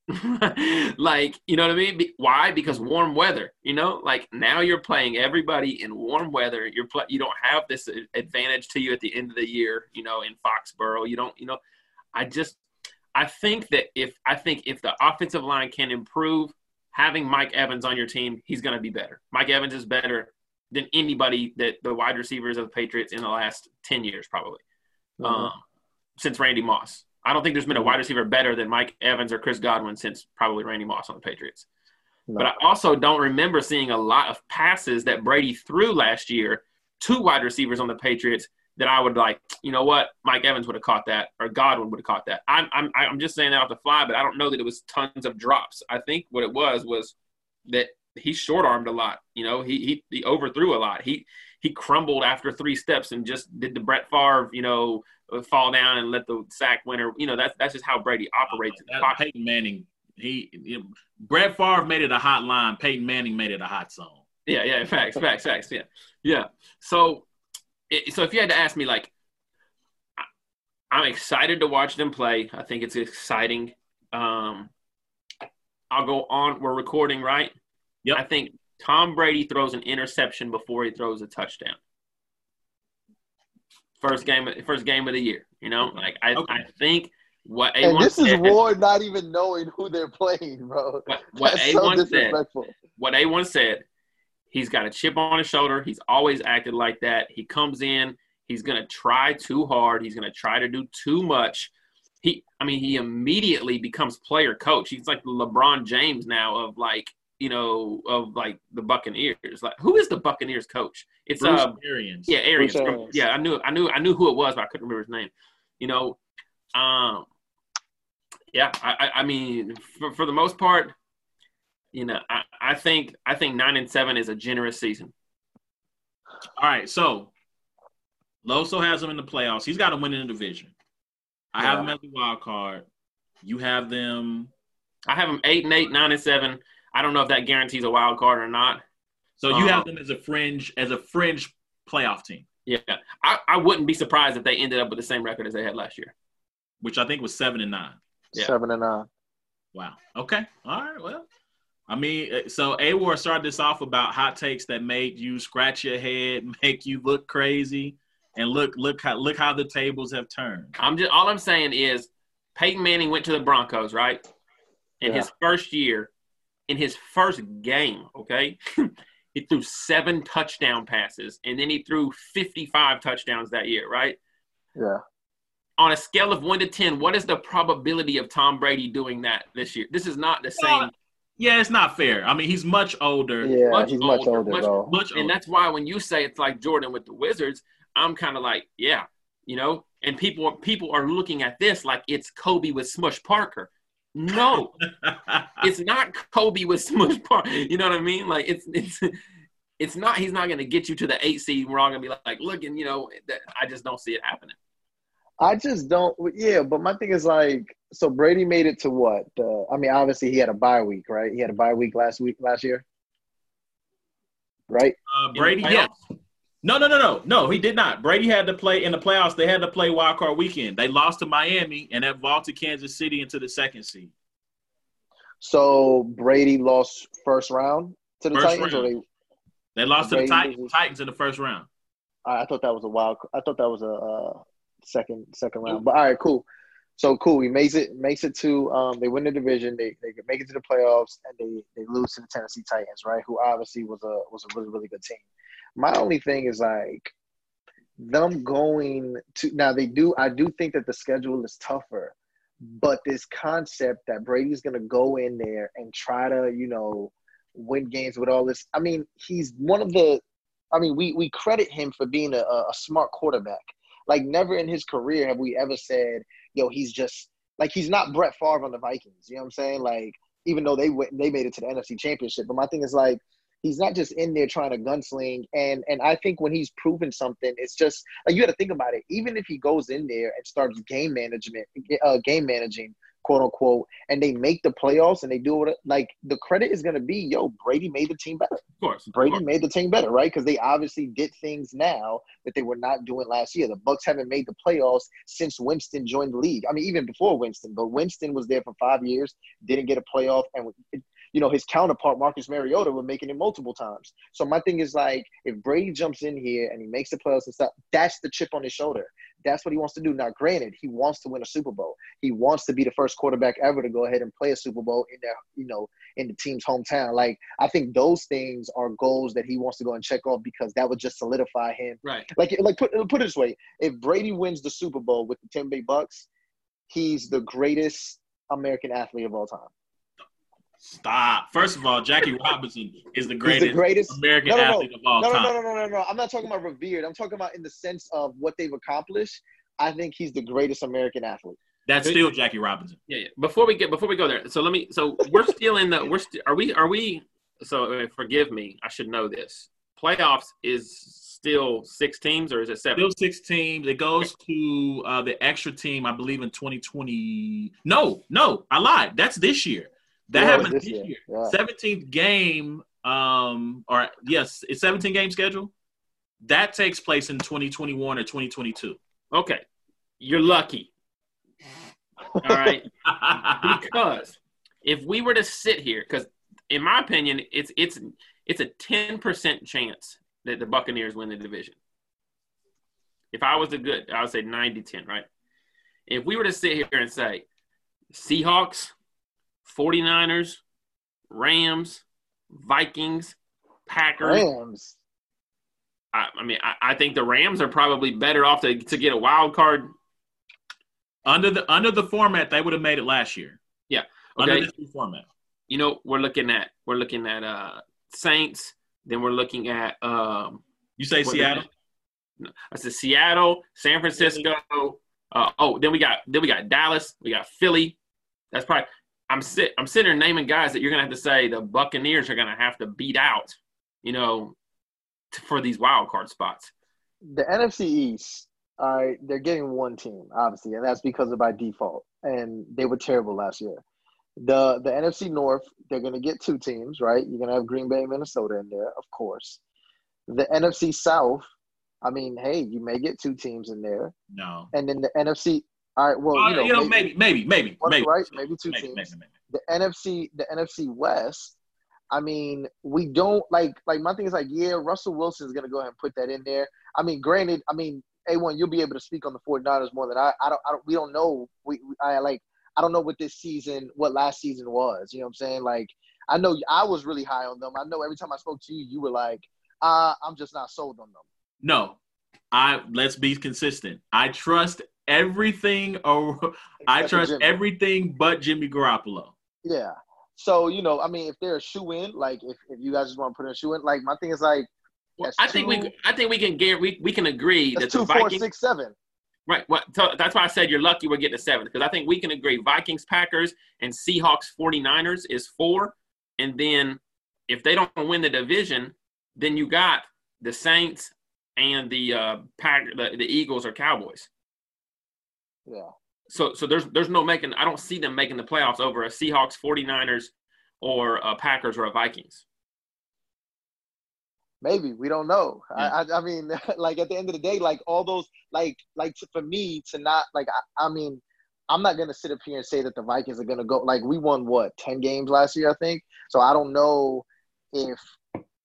[LAUGHS] like, you know what I mean? Why? Because warm weather. You know, like now you're playing everybody in warm weather. You're you don't have this advantage to you at the end of the year. You know, in Foxborough, you don't. You know, I just I think that if I think if the offensive line can improve, having Mike Evans on your team, he's going to be better. Mike Evans is better than anybody that the wide receivers of the Patriots in the last ten years, probably, mm-hmm. um, since Randy Moss. I don't think there's been a wide receiver better than Mike Evans or Chris Godwin since probably Randy Moss on the Patriots. No. But I also don't remember seeing a lot of passes that Brady threw last year to wide receivers on the Patriots that I would like, you know what, Mike Evans would have caught that or Godwin would have caught that. I'm, I'm, I'm just saying that off the fly, but I don't know that it was tons of drops. I think what it was was that he short armed a lot. You know, he, he, he overthrew a lot. He, he crumbled after three steps and just did the Brett Favre, you know, fall down and let the sack winner. You know, that's that's just how Brady operates.
Uh, Peyton Manning, he, you know, Brett Favre made it a hot line. Peyton Manning made it a hot zone.
Yeah, yeah, facts, facts, facts. Yeah, yeah. So, so if you had to ask me, like, I'm excited to watch them play. I think it's exciting. Um, I'll go on. We're recording, right?
Yep.
I think Tom Brady throws an interception before he throws a touchdown. First game, first game of the year. You know, like I, okay. I think what
A1 and this is said, Ward not even knowing who they're playing, bro.
What, what [LAUGHS] A1 so said, what A1 said, he's got a chip on his shoulder. He's always acted like that. He comes in, he's gonna try too hard. He's gonna try to do too much. He, I mean, he immediately becomes player coach. He's like LeBron James now of like you know, of like the Buccaneers. Like, who is the Buccaneers coach? It's Bruce uh, Arians. Yeah, Arians. From, yeah, I knew, I knew, I knew who it was, but I couldn't remember his name. You know, um, yeah, I, I mean, for, for the most part, you know, I, I think, I think nine and seven is a generous season.
All right, so Loso has them in the playoffs. He's got to win in the division. I yeah. have them as a wild card. You have them.
I have them eight and eight, nine and seven. I don't know if that guarantees a wild card or not.
So you um, have them as a fringe as a fringe playoff team.
Yeah, I, I wouldn't be surprised if they ended up with the same record as they had last year,
which I think was seven and nine.
Yeah. Seven and nine.
Wow. Okay. All right. Well, I mean, uh, so Awar started this off about hot takes that made you scratch your head, [LAUGHS] make you look crazy, and look look how look how the tables have turned.
I'm just all I'm saying is Peyton Manning went to the Broncos, right? In yeah. his first year, in his first game, okay, [LAUGHS] he threw seven touchdown passes and then he threw 55 touchdowns that year, right?
Yeah.
On a scale of one to 10, what is the probability of Tom Brady doing that this year? This is not the same.
Yeah, it's not fair. I mean, he's much older.
Yeah, much he's older, much older, much, bro.
Much older. And that's why when you say it's like Jordan with the Wizards, I'm kind of like, yeah, you know. And people people are looking at this like it's Kobe with Smush Parker. No, it's not Kobe with Smush Park. You know what I mean? Like it's it's it's not. He's not going to get you to the eight seed. We're all going to be like, looking. You know, I just don't see it happening.
I just don't. Yeah, but my thing is like, so Brady made it to what? Uh, I mean, obviously he had a bye week, right? He had a bye week last week last year, right?
Uh, Brady, yes. No, no, no, no, no. He did not. Brady had to play in the playoffs. They had to play wild card weekend. They lost to Miami and that vaulted Kansas City into the second seed.
So Brady lost first round to the first Titans, round. or they
they lost to the Titans, Titans in the first round.
I thought that was a wild. I thought that was a uh, second second round. But all right, cool. So cool. He makes it makes it to um, they win the division. They they make it to the playoffs and they they lose to the Tennessee Titans, right? Who obviously was a was a really really good team. My only thing is like them going to now they do I do think that the schedule is tougher, but this concept that Brady's gonna go in there and try to, you know, win games with all this. I mean, he's one of the I mean, we we credit him for being a, a smart quarterback. Like never in his career have we ever said, yo, he's just like he's not Brett Favre on the Vikings. You know what I'm saying? Like even though they went, they made it to the NFC Championship, but my thing is like he's not just in there trying to gunsling. And and I think when he's proven something, it's just like you got to think about it. Even if he goes in there and starts game management, uh, game managing quote unquote, and they make the playoffs and they do it, like the credit is going to be, yo, Brady made the team better.
Of course, of
Brady
course.
made the team better, right? Because they obviously did things now that they were not doing last year. The Bucks haven't made the playoffs since Winston joined the league. I mean, even before Winston, but Winston was there for five years, didn't get a playoff, and you know his counterpart Marcus Mariota were making it multiple times. So my thing is like, if Brady jumps in here and he makes the playoffs and stuff, that's the chip on his shoulder. That's what he wants to do. Now, granted, he wants to win a Super Bowl. He wants to be the first quarterback ever to go ahead and play a Super Bowl in their, you know, in the team's hometown. Like, I think those things are goals that he wants to go and check off because that would just solidify him.
Right.
Like, like put put it this way: if Brady wins the Super Bowl with the Tampa Bay Bucks, he's the greatest American athlete of all time.
Stop. First of all, Jackie Robinson is the greatest,
the greatest.
American
No, no, no.
athlete of all
No, no,
time.
no, no, no, no, no. I'm not talking about revered. I'm talking about in the sense of what they've accomplished. I think he's the greatest American athlete.
That's still Jackie Robinson.
Yeah, yeah. Before we get before we go there, so let me. So we're still in the. We're st- are we are we? So uh, forgive me. I should know this. Playoffs is still six teams or is it seven?
Still six teams. It goes to uh, the extra team, I believe, in 2020. No, no, I lied. That's this year. That
Yeah,
happened
this year.
year.
Yeah.
17th game, um, or yes, it's 17 game schedule. That takes place in 2021 or 2022.
Okay, you're lucky. All right, [LAUGHS] because if we were to sit here, because in my opinion, it's it's it's a ten percent chance that the Buccaneers win the division. If I was a good, I would say 90-10, right? If we were to sit here and say Seahawks, 49ers, Rams, Vikings, Packers,
Rams.
I, I mean, I, I think the Rams are probably better off to, to get a wild card.
under the under the format, they would have made it last year.
Yeah.
Under
Okay.
this new format.
You know, we're looking at we're looking at uh Saints. Then we're looking at um,
You say
what-
Seattle?
I said Seattle, San Francisco. Uh, oh, then we got then we got Dallas. We got Philly. That's probably. I'm sit. I'm sitting there naming guys that you're gonna have to say the Buccaneers are gonna have to beat out. You know, t- for these wild card spots.
The NFC East, all right, they're getting one team, obviously, and that's because of by default. And they were terrible last year. The the NFC North, they're gonna get two teams, right? You're gonna have Green Bay and Minnesota in there, of course. The NFC South, I mean, hey, you may get two teams in there.
No.
And then the NFC, all right, well, you know,
you know, maybe, maybe, maybe,
One-
maybe,
right? Maybe two
maybe,
teams.
maybe, maybe.
the NFC, the NFC West. I mean, we don't like like my thing is like, yeah, Russell Wilson is gonna go ahead and put that in there. I mean, granted, I mean, A1, you'll be able to speak on the 49ers more than I. I don't. I don't. We don't know. We- I like. I don't know what this season, what last season was. You know what I'm saying? Like, I know I was really high on them. I know every time I spoke to you, you were like, uh, I'm just not sold on them.
No, I let's be consistent. I trust everything. [LAUGHS] Or I trust everything but Jimmy Garoppolo.
Yeah. So you know, I mean, if they're a shoe in, like if, if you guys just want to put in a shoe in, like my thing is like,
Well, I think we I think we can guarantee we, we can agree that the
two, four,
Vikings
six, seven.
right. So that's why I said you're lucky we're getting to seven because I think we can agree Vikings, Packers, and Seahawks 49ers is four, and then if they don't win the division, then you got the Saints and the uh, Pack the, the Eagles or Cowboys.
Yeah.
So so there's there's no making I don't see them making the playoffs over a Seahawks, 49ers, or a Packers or a Vikings.
Maybe we don't know.
Yeah.
I, I, I mean, [LAUGHS] like at the end of the day, like all those, like, like to, for me to not like, I, I mean, I'm not gonna sit up here and say that the Vikings are gonna go. Like we won what ten games last year, I think. So I don't know if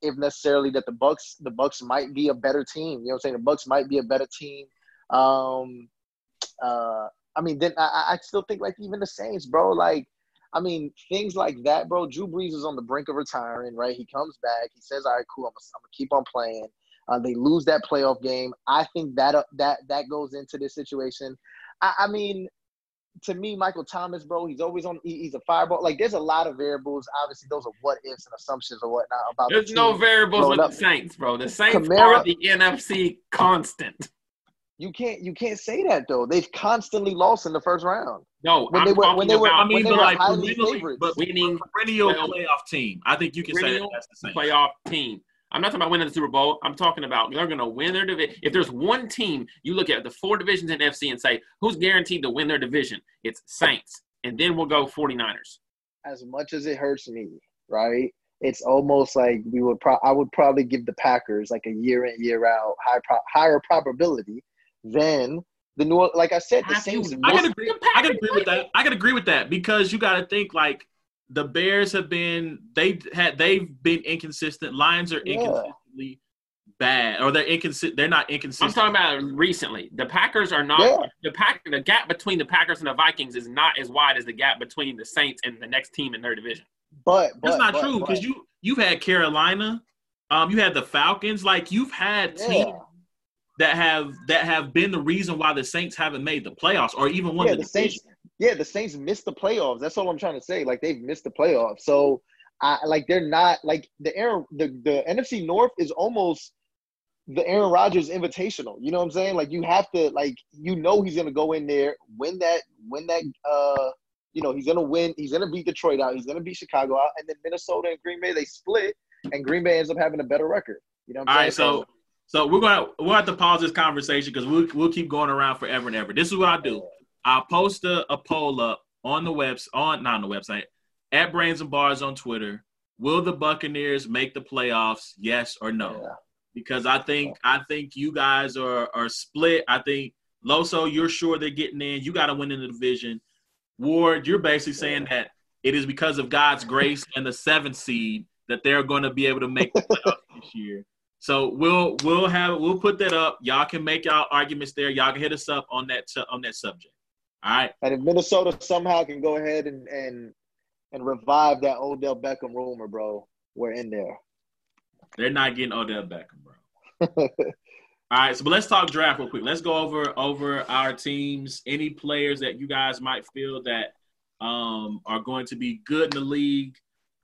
if necessarily that the Bucks the Bucks might be a better team. You know what I'm saying? The Bucks might be a better team. Um, uh, I mean, then I, I still think like even the Saints, bro. Like, I mean, things like that, bro. Drew Brees is on the brink of retiring, right? He comes back. He says, "All right, cool. I'm gonna, I'm gonna keep on playing." Uh, they lose that playoff game. I think that uh, that that goes into this situation. I, I mean, to me, Michael Thomas, bro, he's always on. He, he's a fireball. Like, there's a lot of variables. Obviously, those are what ifs and assumptions or whatnot about. the
There's no variables with
no-
the Saints, bro. The Saints are the NFC constant.
You can't you can't say that though. They've constantly lost in the first round.
No,
When
I'm
they were-
talking
when they were-
about
I mean,
when they
but
were
like
highly
perennially,
favorites.
but
winning
perennial
well-
playoff team. I think you can say that that's the same.
playoff team. I'm not talking about winning the Super Bowl. I'm talking about they're going to win their division. If there's one team, you look at the four divisions in FC and say who's guaranteed to win their division. It's Saints and then we'll go 49ers.
As much as it hurts me, right? It's almost like we would. Pro- I would probably give the Packers like a year in year out high pro- higher probability than the new. Like I said, the
Have you-
Saints.
I
missed-
can agree. I can agree with that. I can agree with that because you got to think like the Bears have been they had they've been inconsistent. Lions are
Yeah.
inconsistently bad, or they're inconsistent. They're not inconsistent.
I'm talking about recently. The Packers are not
Yeah.
the pack. The gap between the Packers and the Vikings is not as wide as the gap between the Saints and the next team in their division.
but, but
That's not
but-
true because you you've had Carolina, um, you had the Falcons. Like you've had teams
Yeah.
That have that have been the reason why the Saints haven't made the playoffs or even won
yeah,
the,
the Saints. Yeah, the Saints missed the playoffs. That's all I'm trying to say. Like they've missed the playoffs. So I like they're not like the Aaron the, the NFC North is almost the Aaron Rodgers invitational. You know what I'm saying? Like you have to like you know he's gonna go in there, win that, win that uh you know, he's gonna win, he's gonna beat Detroit out, he's gonna beat Chicago out, and then Minnesota and Green Bay they split and Green Bay ends up having a better record. You know what I'm
All right,
saying?
so so we're gonna we'll have to pause this conversation because we'll we'll keep going around forever and ever. This is what I do. I'll post a, a poll up on the webs on not on the website at Brains and Bars on Twitter. Will the Buccaneers make the playoffs? Yes or no?
Yeah.
Because I think I think you guys are are split. I think Loso, you're sure they're getting in. You got to win in the division. Ward, you're basically saying that it is because of God's grace and the seventh seed that they're going to be able to make the [LAUGHS] playoffs this year. So we'll we'll have we'll put that up. Y'all can make y'all arguments there. Y'all can hit us up on that on that subject. All right.
And if Minnesota somehow can go ahead and and and revive that Odell Beckham rumor, bro, we're in there.
They're not getting Odell Beckham, bro. [LAUGHS] All right, so but let's talk draft real quick. Let's go over over our teams. Any players that you guys might feel that um, are going to be good in the league.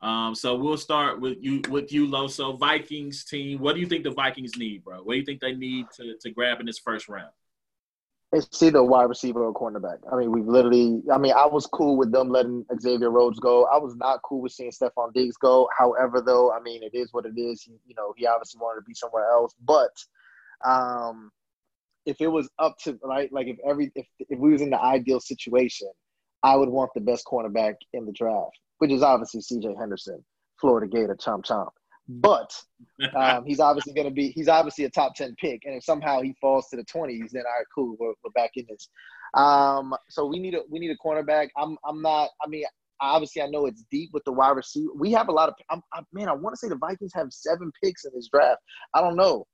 Um, so we'll start with you with you, Loso. Vikings team. What do you think the Vikings need, bro? What do you think they need to to grab in this first round?
It's either wide receiver or cornerback. I mean, we've literally. I mean, I was cool with them letting Xavier Rhodes go. I was not cool with seeing Stefon Diggs go. However, though, I mean, it is what it is. He, you know, he obviously wanted to be somewhere else. But um, if it was up to right, like if every if if we was in the ideal situation, I would want the best cornerback in the draft, which is obviously C.J. Henderson, Florida Gator, chomp chomp. But um, he's obviously going to be he's obviously a top 10 pick and if somehow he falls to the 20s then all right cool we're, we're back in this. Um, so we need a we need a cornerback. I'm i'm not i mean obviously i know it's deep with the wide receiver. We have a lot of I'm, I, man i want to say the vikings have seven picks in this draft. I don't know.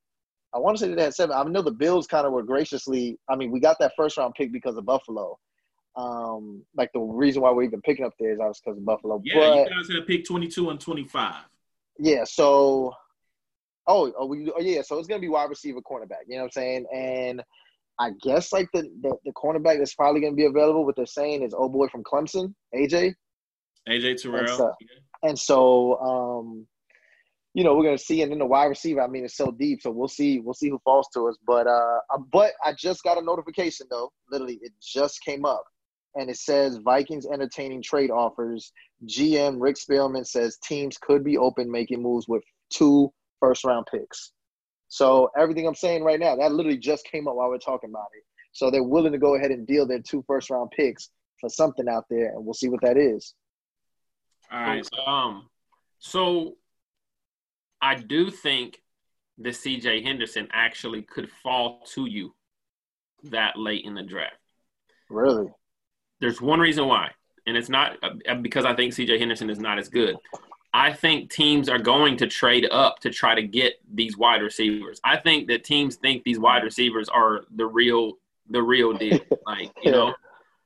I want to say they had seven. I know the bills kind of were graciously i mean we got that first round pick because of buffalo um, like the reason why we're even picking up there is obviously because of buffalo
Yeah,
but,
you guys have pick 22 and 25.
yeah, so oh, oh, we, oh yeah, so it's gonna be wide receiver, cornerback. You know what I'm saying? And I guess like the the, the cornerback that's probably gonna be available. What they're saying is, oh boy from Clemson, AJ.
AJ Terrell.
That's, uh, And so, um, you know, we're gonna see. And then the wide receiver, I mean, it's so deep. So we'll see. We'll see who falls to us. But uh, uh, but I just got a notification though. Literally, it just came up, and it says Vikings entertaining trade offers. GM Rick Spielman says teams could be open making moves with two first round picks. So everything I'm saying right now, that literally just came up while we're talking about it. So they're willing to go ahead and deal their two first round picks for something out there, and we'll see what that is.
All right. So,
Um, so I do think the CJ Henderson actually could fall to you that late in the draft.
Really?
There's one reason why, and it's not uh, because I think CJ Henderson is not as good. I think teams are going to trade up to try to get these wide receivers. I think that teams think these wide receivers are the real the real deal. [LAUGHS] Like, you know,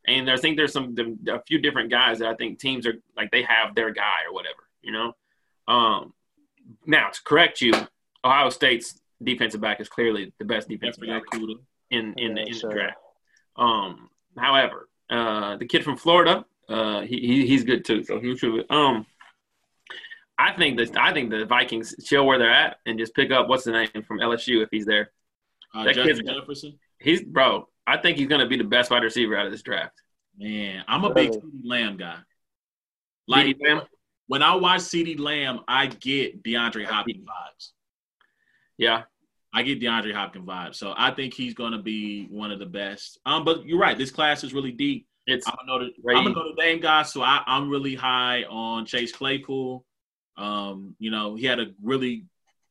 and I think there's some a few different guys that I think teams are like they have their guy or whatever, you know. Um, now to correct you, Ohio State's defensive back is clearly the best defensive back
Kuda.
in in,
Yeah,
the, in
sure.
the draft. Um, however, uh, the kid from Florida, uh, he, he he's good too. So he should. Um, I think that I think the Vikings chill where they're at and just pick up what's the name from LSU if he's there.
Uh,
That
Justin
kid's-
Jefferson.
He's bro. I think he's gonna be the best wide receiver out of this draft.
Man, I'm a big
Really?
CeeDee Lamb guy. Like
CeeDee Lamb?
when I watch CeeDee Lamb, I get DeAndre Hopkins vibes.
Yeah,
I get DeAndre Hopkins vibes. So I think he's going to be one of the best. Um, but you're right. This class is really deep.
It's
I'm a Notre,
Ray-
I'm a Notre Dame guy, so I, I'm really high on Chase Claypool. Um, you know, he had a really,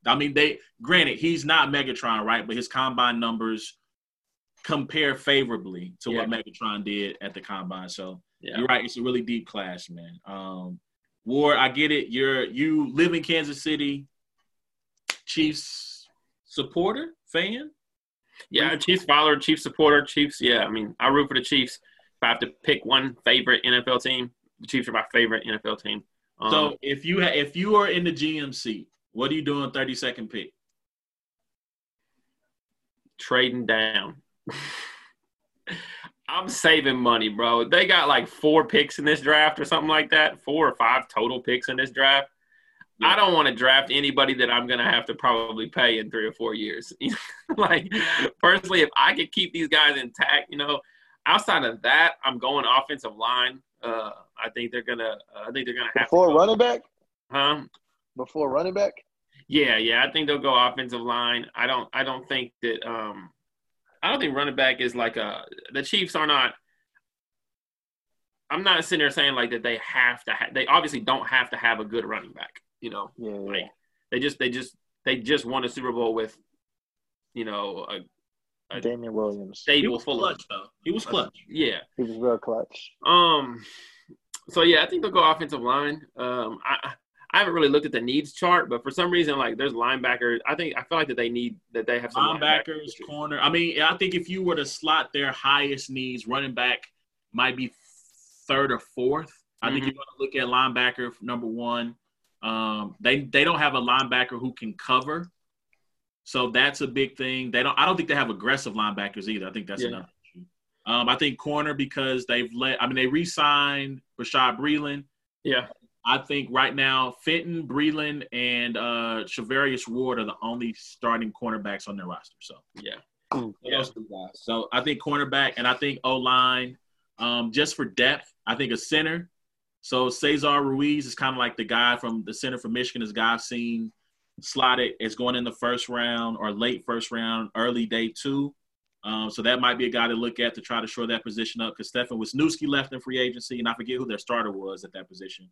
I mean, they granted he's not Megatron, right? But his combine numbers compare favorably to what Megatron did at the combine. So
yeah.
you're right, it's a really deep class, man. Um, Ward, I get it. You're you live in Kansas City, Chiefs supporter, fan.
Yeah, Chiefs follower, Chiefs supporter, Chiefs. Yeah, I mean, I root for the Chiefs. If I have to pick one favorite NFL team, the Chiefs are my favorite NFL team. Um,
So if you ha- if you are in the GM seat, what are you doing? Thirty second pick.
trading down. [LAUGHS] I'm saving money, bro. They got like four picks in this draft or something like that, four or five total picks in this draft.
Yeah.
I don't want to draft anybody that I'm going to have to probably pay in three or four years. [LAUGHS] like, personally, if I could keep these guys intact, you know, outside of that, I'm going offensive line. Uh, I think they're gonna. Uh, I think they're gonna have
Before
to go,
running back?
Huh?
Before running back?
Yeah, yeah. I think they'll go offensive line. I don't. I don't think that. Um, I don't think running back is like a. The Chiefs are not. I'm not sitting there saying like that they have to. Ha- they obviously don't have to have a good running back. You know,
Yeah, yeah.
like they just they just they just won a Super Bowl with, you know, a
Damien Williams.
He
stable
was
full
clutch
of.
though. He was clutch.
Yeah.
He was real clutch.
Um. So yeah, I think they'll go offensive line. Um. I. I haven't really looked at the needs chart, but for some reason, like there's linebackers. I think I feel like that they need that they have some
Linebackers, corner. I mean, I think if you were to slot their highest needs, running back might be third or fourth. I think
Mhm.
you're going to look at linebacker number one. Um, they they don't have a linebacker who can cover, so that's a big thing. They don't. I don't think they have aggressive linebackers either. I think that's
Yeah.
another issue. Um, I think corner because they've let. I mean, they re-signed Bashaud Breeland.
Yeah.
I think right now Fenton, Breeland, and uh, Charvarius Ward are the only starting cornerbacks on their roster. So
Yeah.
yeah. two guys. So I think cornerback and I think O line, um, just for depth. I think a center. So Cesar Ruiz is kind of like the guy from the center from Michigan. This guy I've seen slotted is going in the first round or late first round, early day two. Um, so that might be a guy to look at to try to shore that position up because Stefan Wisniewski left in free agency, and I forget who their starter was at that position.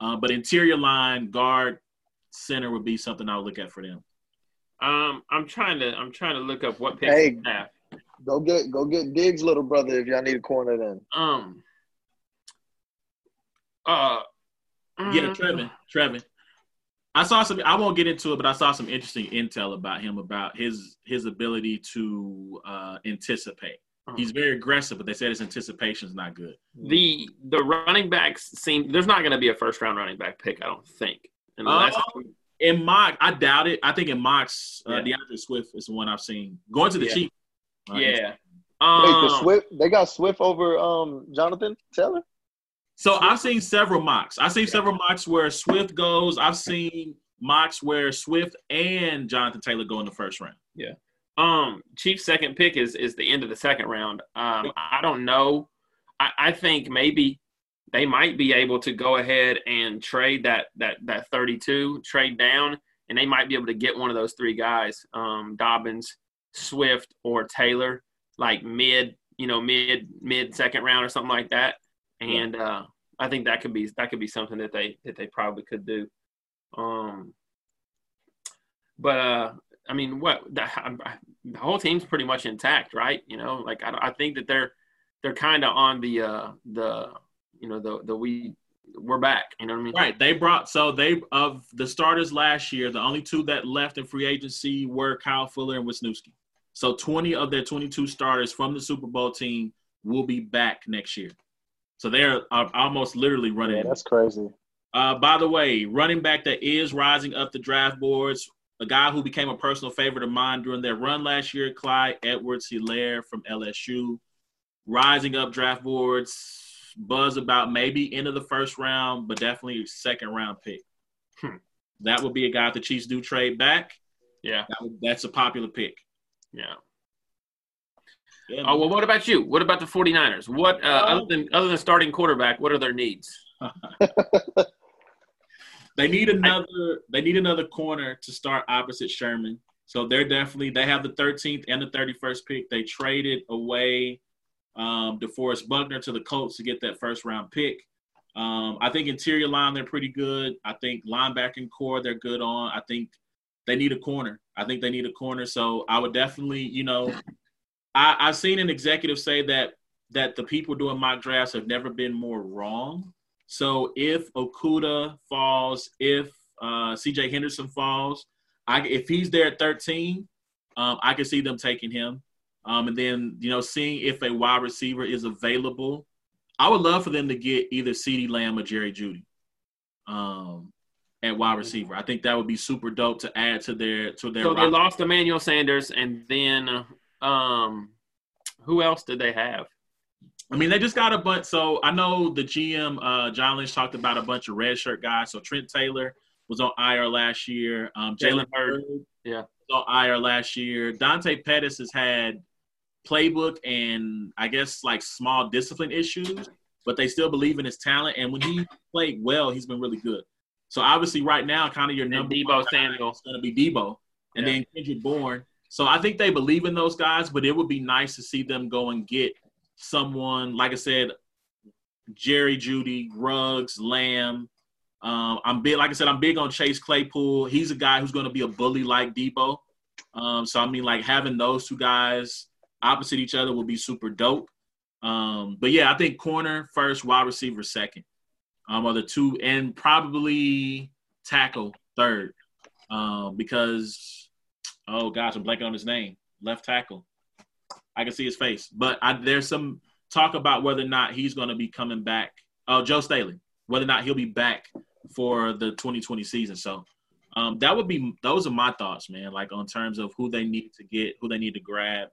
Uh, but interior line, guard, center would be something I would look at for them.
Um, I'm trying to I'm trying to look up what picks
Hey.
they have.
Go get go get Diggs, little brother, if y'all need a corner then.
Um. Uh.
Yeah,
mm,
Trevin. Trevin. I saw some. I won't get into it, but I saw some interesting intel about him about his his ability to uh, anticipate.
uh,
He's very aggressive, but they said his anticipation is not good.
the the running backs seem there's not going to be a first round running back pick. I don't think. Unless
Oh, In mock, I doubt it. I think in mocks, uh,
Yeah.
D'Andre Swift is the one I've seen going to the
Yeah.
Chiefs. Uh,
yeah.
Wait, the
Um,
Swift they got Swift over um Jonathan Taylor?
So I've seen several mocks. I've seen several mocks where Swift goes. I've seen mocks where Swift and Jonathan Taylor go in the first round. Yeah.
Um, Chiefs' second pick is is the end of the second round. Um, I don't know. I, I think maybe they might be able to go ahead and trade that that that 32, trade down, and they might be able to get one of those three guys, um, Dobbins, Swift, or Taylor, like mid, you know, mid mid second round or something like that. And uh, I think that could be that could be something that they that they probably could do. Um, but uh, I mean, what the, the whole team's pretty much intact, right? You know, like I, I think that they're they're kind of on the uh, the you know the the we we're back. You know what I mean?
Right. They brought so they of the starters last year, the only two that left in free agency were Kyle Fuller and Wisniewski. So 20 of their 22 starters from the Super Bowl team will be back next year. So they're uh, almost literally running.
Yeah, that's crazy.
Uh, by the way, running back that is rising up the draft boards, a guy who became a personal favorite of mine during their run last year, Clyde Edwards Helaire from LSU, rising up draft boards. Buzz about maybe end of the first round, but definitely second round pick.
Hmm.
That would be a guy the Chiefs do trade back.
Yeah,
That would, that's a popular pick.
yeah.
Yeah,
Oh well, what about you? What about the 49ers? What uh, other than other than starting quarterback? What are their needs? [LAUGHS]
They need another. They need another corner to start opposite Sherman. So they're definitely they have the 13th and the 31st pick. They traded away um, DeForest Buckner to the Colts to get that first round pick. Um, I think interior line they're pretty good. I think linebacking core they're good on. I think they need a corner. I think they need a corner. So I would definitely, you know, I, I've seen an executive say that that the people doing mock drafts have never been more wrong. So if Okudah falls, if uh, C.J. Henderson falls, I, if he's there at 13, um, I can see them taking him. Um, and then you know, seeing if a wide receiver is available, I would love for them to get either CeeDee Lamb or Jerry Jeudy um, at wide receiver. I think that would be super dope to add to their to their.
So they lost Emmanuel Sanders, and then um, who else did they have?
I mean, they just got a bunch. So I know the GM uh, John Lynch talked about a bunch of red shirt guys. So Trent Taylor was on IR last year. Um, Jalen Hurd,
yeah,
was on IR last year. Dante Pettis has had playbook and I guess like small discipline issues, but they still believe in his talent. And when he played well, he's been really good. So obviously, right now, kind of your number
Deebo Samuel
is going to be Deebo, and yeah. then Kendrick Bourne. So I think they believe in those guys, but it would be nice to see them go and get someone, like I said, Jerry Jeudy, Ruggs, Lamb. Um, I'm big, like I said, I'm big on Chase Claypool. He's a guy who's going to be a bully like Deebo. Um, so I mean, like having those two guys opposite each other will be super dope. Um, but yeah, I think corner first, wide receiver second, um, are the two, and probably tackle third, um, because Oh gosh, I'm blanking on his name. Left tackle. I can see his face, but I, there's some talk about whether or not he's going to be coming back. Oh, Joe Staley, whether or not he'll be back for the 2020 season. So um, that would be those are my thoughts, man. Like on terms of who they need to get, who they need to grab.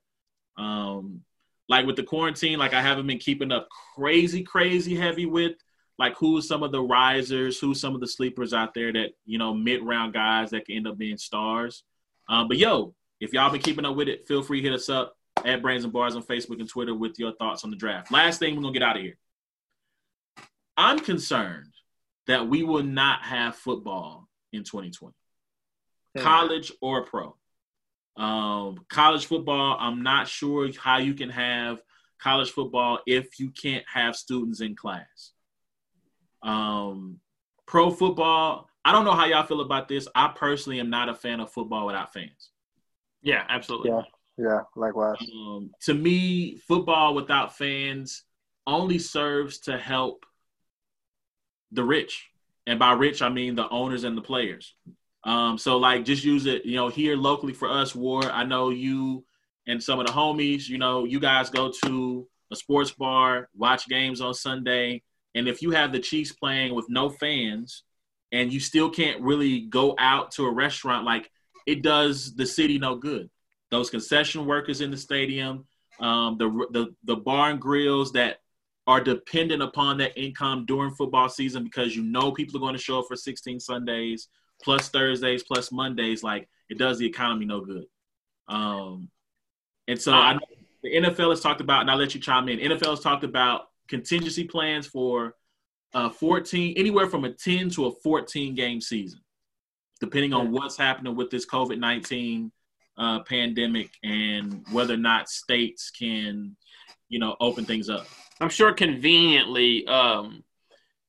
Um, like with the quarantine, like I haven't been keeping up crazy, crazy heavy with like who's some of the risers, who's some of the sleepers out there that you know mid round guys that can end up being stars. Um, but yo, if y'all been keeping up with it, feel free to hit us up at Brains and Bars on Facebook and Twitter with your thoughts on the draft. Last thing, we're gonna get out of here. I'm concerned that we will not have football in 2020, hmm. college or pro. Um, college football, I'm not sure how you can have college football if you can't have students in class. Um, pro football, I don't know how y'all feel about this. I personally am not a fan of football without fans.
Yeah, absolutely.
Yeah, yeah, likewise.
Um, to me, football without fans only serves to help the rich, and by rich I mean the owners and the players. Um, so like, just use it. You know, here locally for us, War. I know you and some of the homies. You know, you guys go to a sports bar, watch games on Sunday, and if you have the Chiefs playing with no fans and you still can't really go out to a restaurant, like it does the city no good. Those concession workers in the stadium, um, the, the the bar and grills that are dependent upon that income during football season because you know people are going to show up for 16 Sundays plus Thursdays plus Mondays. Like it does the economy no good. Um, and so I, the NFL has talked about, and I'll let you chime in. NFL has talked about contingency plans for uh, 14, anywhere from a 10 to a 14 game season, depending on what's happening with this COVID 19 uh, pandemic and whether or not states can, you know, open things up.
I'm sure conveniently, um,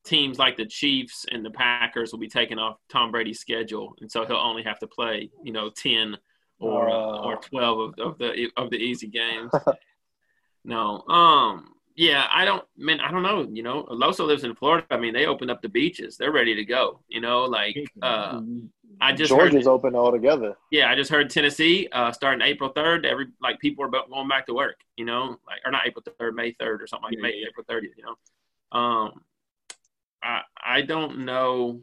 teams like the Chiefs and the Packers will be taking off Tom Brady's schedule, and so he'll only have to play, you know, 10 or uh, or 12 of, of the of the easy games. [LAUGHS] no, um, yeah, I don't man, I don't know. You know, Loso lives in Florida. I mean, they opened up the beaches. They're ready to go. You know, like uh, I just
Georgia's
heard,
open altogether.
Yeah, I just heard Tennessee uh, starting April third. Every like people are going back to work. You know, like or not April third, May third or something like yeah, May April thirtieth. You know, um, I I don't know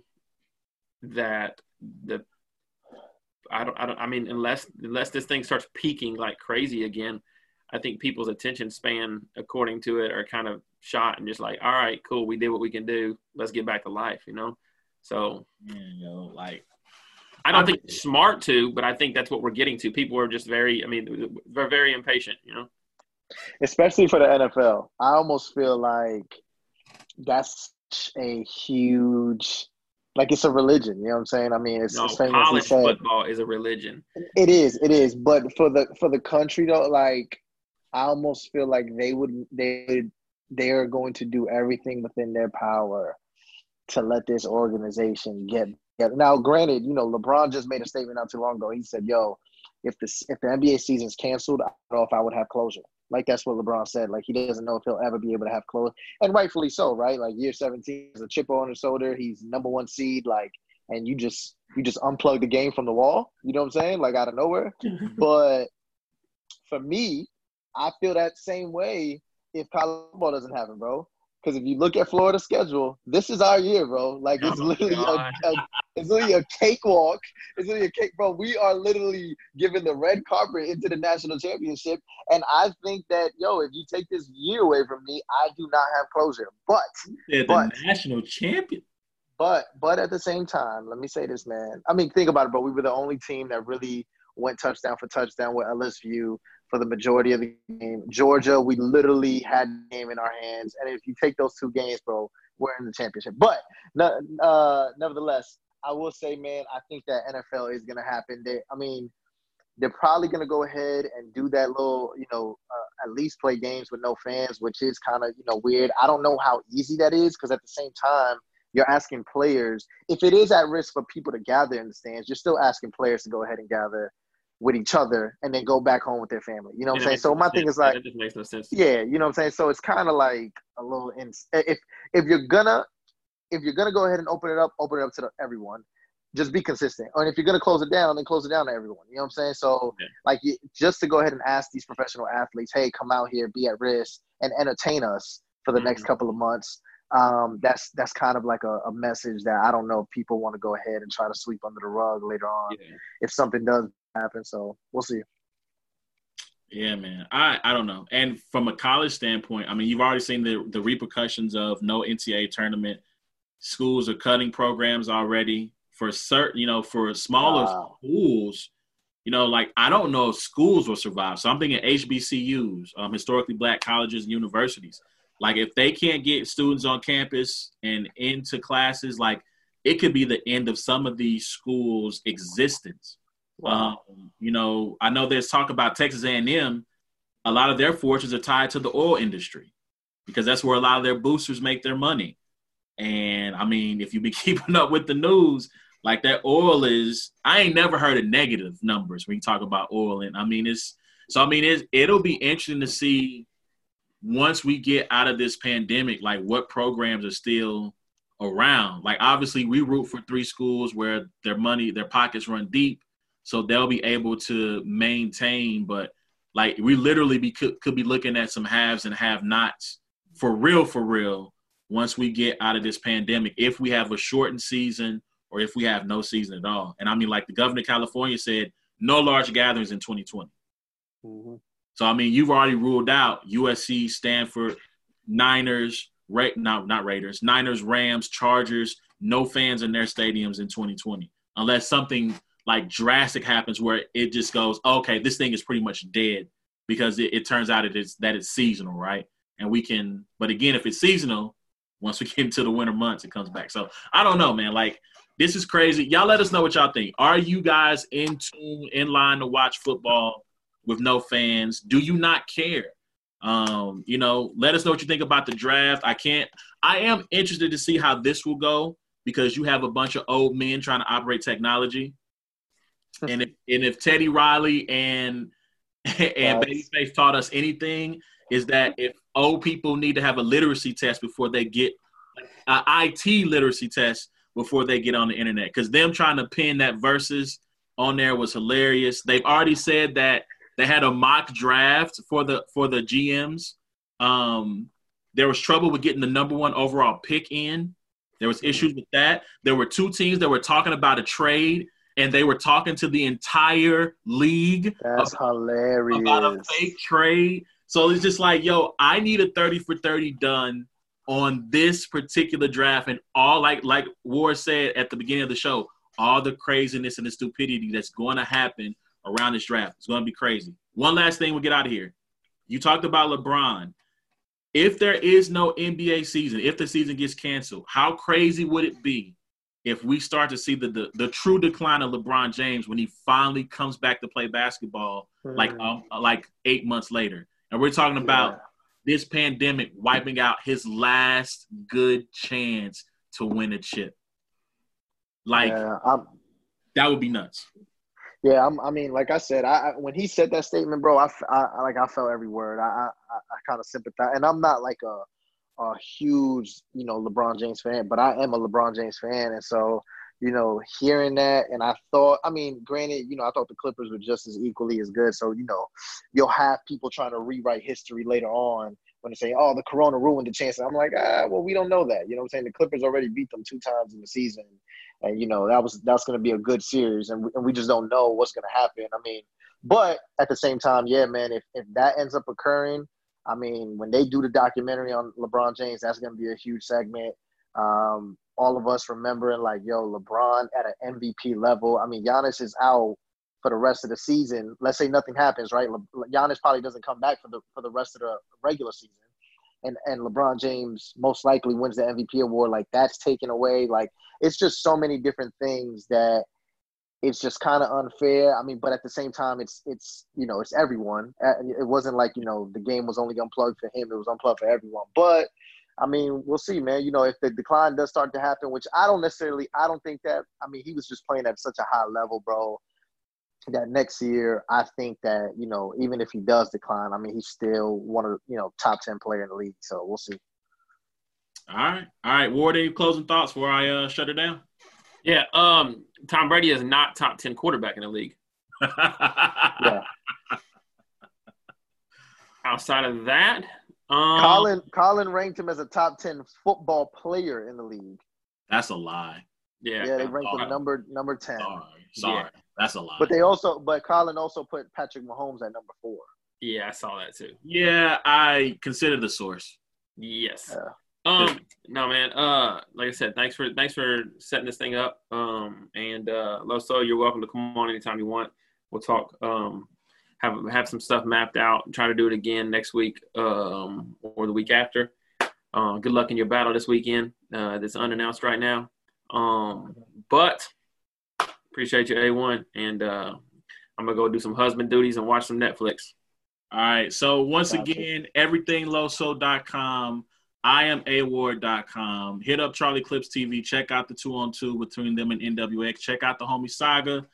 that the I don't I don't I mean unless unless this thing starts peaking like crazy again I think people's attention span, according to it, are kind of shot and just like, all right, cool, we did what we can do. Let's get back to life, you know. So,
you know, like,
I don't I think it's smart to, but I think that's what we're getting to. People are just very, I mean, they're very impatient, you know.
Especially for the NFL, I almost feel like that's a huge like it's a religion. You know what I'm saying? I mean, it's,
no,
it's
college football is a religion.
It is, it is. But for the for the country though, like I almost feel like they would they they are going to do everything within their power to let this organization get together. Now, granted, you know, LeBron just made a statement not too long ago. He said, "Yo, if the if the NBA season's canceled, I don't know if I would have closure." Like that's what LeBron said. Like he doesn't know if he'll ever be able to have closure, and rightfully so, right? Like year seventeen is a chip on his shoulder. He's number one seed. Like, and you just you just unplug the game from the wall. You know what I'm saying? Like out of nowhere. [LAUGHS] but for me, I feel that same way if college football doesn't happen, bro. Because if you look at Florida's schedule, this is our year, bro. Like it's oh literally a, a, it's literally a cakewalk. It's literally a cake, bro. We are literally giving the red carpet into the national championship, and I think that yo, if you take this year away from me, I do not have closure. But
yeah, the
but,
national champion.
But but at the same time, let me say this, man. I mean, think about it, bro. We were the only team that really went touchdown for touchdown with LSU for the majority of the game. Georgia, we literally had game in our hands, and if you take those two games, bro, we're in the championship. But uh, nevertheless, I will say, man, I think that NFL is going to happen. They, I mean, they're probably going to go ahead and do that little, you know, uh, at least play games with no fans, which is kind of, you know, weird. I don't know how easy that is because at the same time, you're asking players if it is at risk for people to gather in the stands, you're still asking players to go ahead and gather with each other and then go back home with their family. You know what I'm saying? So my thing is like,
makes no sense.
Yeah, you know what I'm saying. So it's kind of like a little in, if if you're gonna if you're gonna go ahead and open it up, open it up to the, everyone. Just be consistent. And if you're gonna close it down, then close it down to everyone. You know what I'm saying? So yeah. like just to go ahead and ask these professional athletes, hey, come out here, be at risk, and entertain us for the mm-hmm. next couple of months. Um, that's that's kind of like a, a, message that I don't know if people want to go ahead and try to sweep under the rug later on yeah. if something does happen. So we'll see.
Yeah, man. I, I don't know. And from a college standpoint, I mean, you've already seen the, the repercussions of no NCAA tournament. Schools are cutting programs already for certain, you know, for smaller wow. schools. You know, like I don't know if schools will survive. So I'm thinking HBCUs, um, historically black colleges and universities. Like if they can't get students on campus and into classes, like it could be the end of some of these schools' existence. Wow. Um, you know, I know there's talk about Texas A&M. A lot of their fortunes are tied to the oil industry because that's where a lot of their boosters make their money. And I mean, if you've been [LAUGHS] keeping up with the news, like that oil is, I ain't never heard of negative numbers when you talk about oil. And I mean, it's so. I mean, it's, it'll be interesting to see once we get out of this pandemic, like what programs are still around. Like obviously, we root for three schools where their money, their pockets run deep so they'll be able to maintain. But like we literally be could, could be looking at some haves and have nots for real, for real. Once we get out of this pandemic, if we have a shortened season or if we have no season at all, and I mean, like the governor of California said, no large gatherings in 2020. Mm-hmm. So I mean, you've already ruled out USC, Stanford, Niners, Ra- not not Raiders, Niners, Rams, Chargers, no fans in their stadiums in 2020, unless something like drastic happens where it just goes, okay, this thing is pretty much dead because it, it turns out it is that it's seasonal, right? And we can, but again, if it's seasonal, once we get into the winter months, it comes back. So I don't know, man. Like this is crazy. Y'all let us know what y'all think. Are you guys in tune, in line to watch football with no fans? Do you not care? Um, you know, let us know what you think about the draft. I can't. I am interested to see how this will go because you have a bunch of old men trying to operate technology and if, [LAUGHS] and if Teddy Riley and [LAUGHS] and Babyface taught us anything, is that if old people need to have a literacy test before they get an IT literacy test before they get on the internet, because them trying to pin that Verzuz on there was hilarious. They've already said that they had a mock draft for the for the GMs. Um, there was trouble with getting the number one overall pick in. There was issues with that. There were two teams that were talking about a trade and they were talking to the entire league.
That's about, hilarious.
About a fake trade. So it's just like, yo, I need a 30 for 30 done on this particular draft. And all like like Ward said at the beginning of the show, all the craziness and the stupidity that's going to happen around this draft. It's going to be crazy. One last thing, we'll get out of here. You talked about LeBron. If there is no NBA season, if the season gets canceled, how crazy would it be if we start to see the, the, the true decline of LeBron James when he finally comes back to play basketball, mm. like um, like eight months later, And we're talking about yeah. this pandemic wiping out his last good chance to win a chip. Like yeah, that would be nuts.
Yeah, I'm, i mean, like I said, I, when he said that statement, bro, I, I like I felt every word. I I, I kind of sympathize, and I'm not like a a huge, you know, LeBron James fan, but I am a LeBron James fan, and so you know, hearing that, and I thought, I mean, granted, you know, I thought the Clippers were just as equally as good. So you know, you'll have people trying to rewrite history later on when they say, "Oh, the Corona ruined the chance." I'm like, ah, well, we don't know that. You know, what I'm saying the Clippers already beat them two times in the season, and you know that was that's going to be a good series, and we, and we just don't know what's going to happen. I mean, but at the same time, yeah, man, if if that ends up occurring, I mean, when they do the documentary on LeBron James, that's going to be a huge segment. Um, all of us remembering like, yo, LeBron at an MVP level. I mean, Giannis is out for the rest of the season. Let's say nothing happens, right? Le- Giannis probably doesn't come back for the for the rest of the regular season, and and LeBron James most likely wins the MVP award. Like that's taken away. Like it's just so many different things that it's just kind of unfair. I mean, but at the same time, it's it's you know it's everyone. It wasn't like you know the game was only unplugged for him; it was unplugged for everyone. But I mean, we'll see, man. You know, if the decline does start to happen, which I don't necessarily, I don't think that. I mean, he was just playing at such a high level, bro. That next year, I think that you know, even if he does decline, I mean, he's still one of you know top ten player in the league. So we'll see.
All right, all right. Ward, any closing thoughts before I uh, shut it down?
Yeah, um, Tom Brady is not top ten quarterback in the league. yeah. [LAUGHS] Outside of that,
um, Colin Colin ranked him as a top ten football player in the league.
That's a lie.
Yeah, yeah, they ranked him number number ten.
Sorry, sorry, yeah. that's a lie.
But they also, but Colin also put Patrick Mahomes at number four.
Yeah, I saw that too.
Yeah, I consider the source.
Yes. Yeah. Um, no, man. Uh, like I said, thanks for thanks for setting this thing up. Um, and uh, Loso, you're welcome to come on anytime you want. We'll talk um have have some stuff mapped out. Try to do it again next week um, or the week after. Uh, good luck in your battle this weekend. Uh, that's unannounced right now. Um, but appreciate you, A1, and uh, I'm gonna go do some husband duties and watch some Netflix.
All right. So once gotcha. again, everythingloso.com. I am award.com. Hit up Charlie Clips TV. Check out the two on two between them and NWX. Check out the homie Saga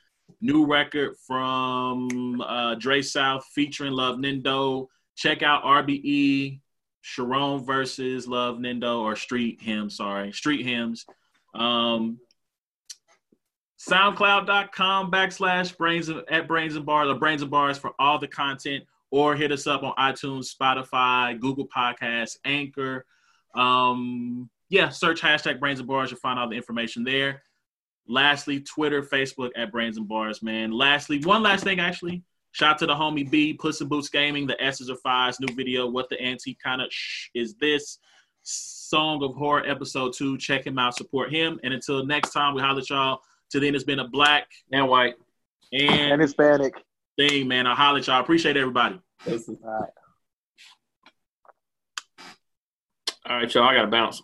New record from uh, Dre South featuring Love Nindo. Check out RBE, Sharon versus Love Nindo or Street Hymns, sorry, Street Hymns. Um, SoundCloud.com backslash brains at brains and bars or brains and bars for all the content, or hit us up on iTunes, Spotify, Google Podcasts, Anchor. Um, yeah, search hashtag brains and bars. You'll find all the information there. Lastly, Twitter, Facebook at Brains and Bars, man. Lastly, one last thing actually. Shout out to the homie B, Puss and Boots Gaming, the S's or Fives, new video. What the Anti kind of is this? Song of Horror episode two. Check him out, support him. And until next time, we holler at y'all. Till then, it's been a black
and white
and, and Hispanic
thing, man. I holler at y'all. Appreciate everybody.
All right. All right, y'all. I got to bounce.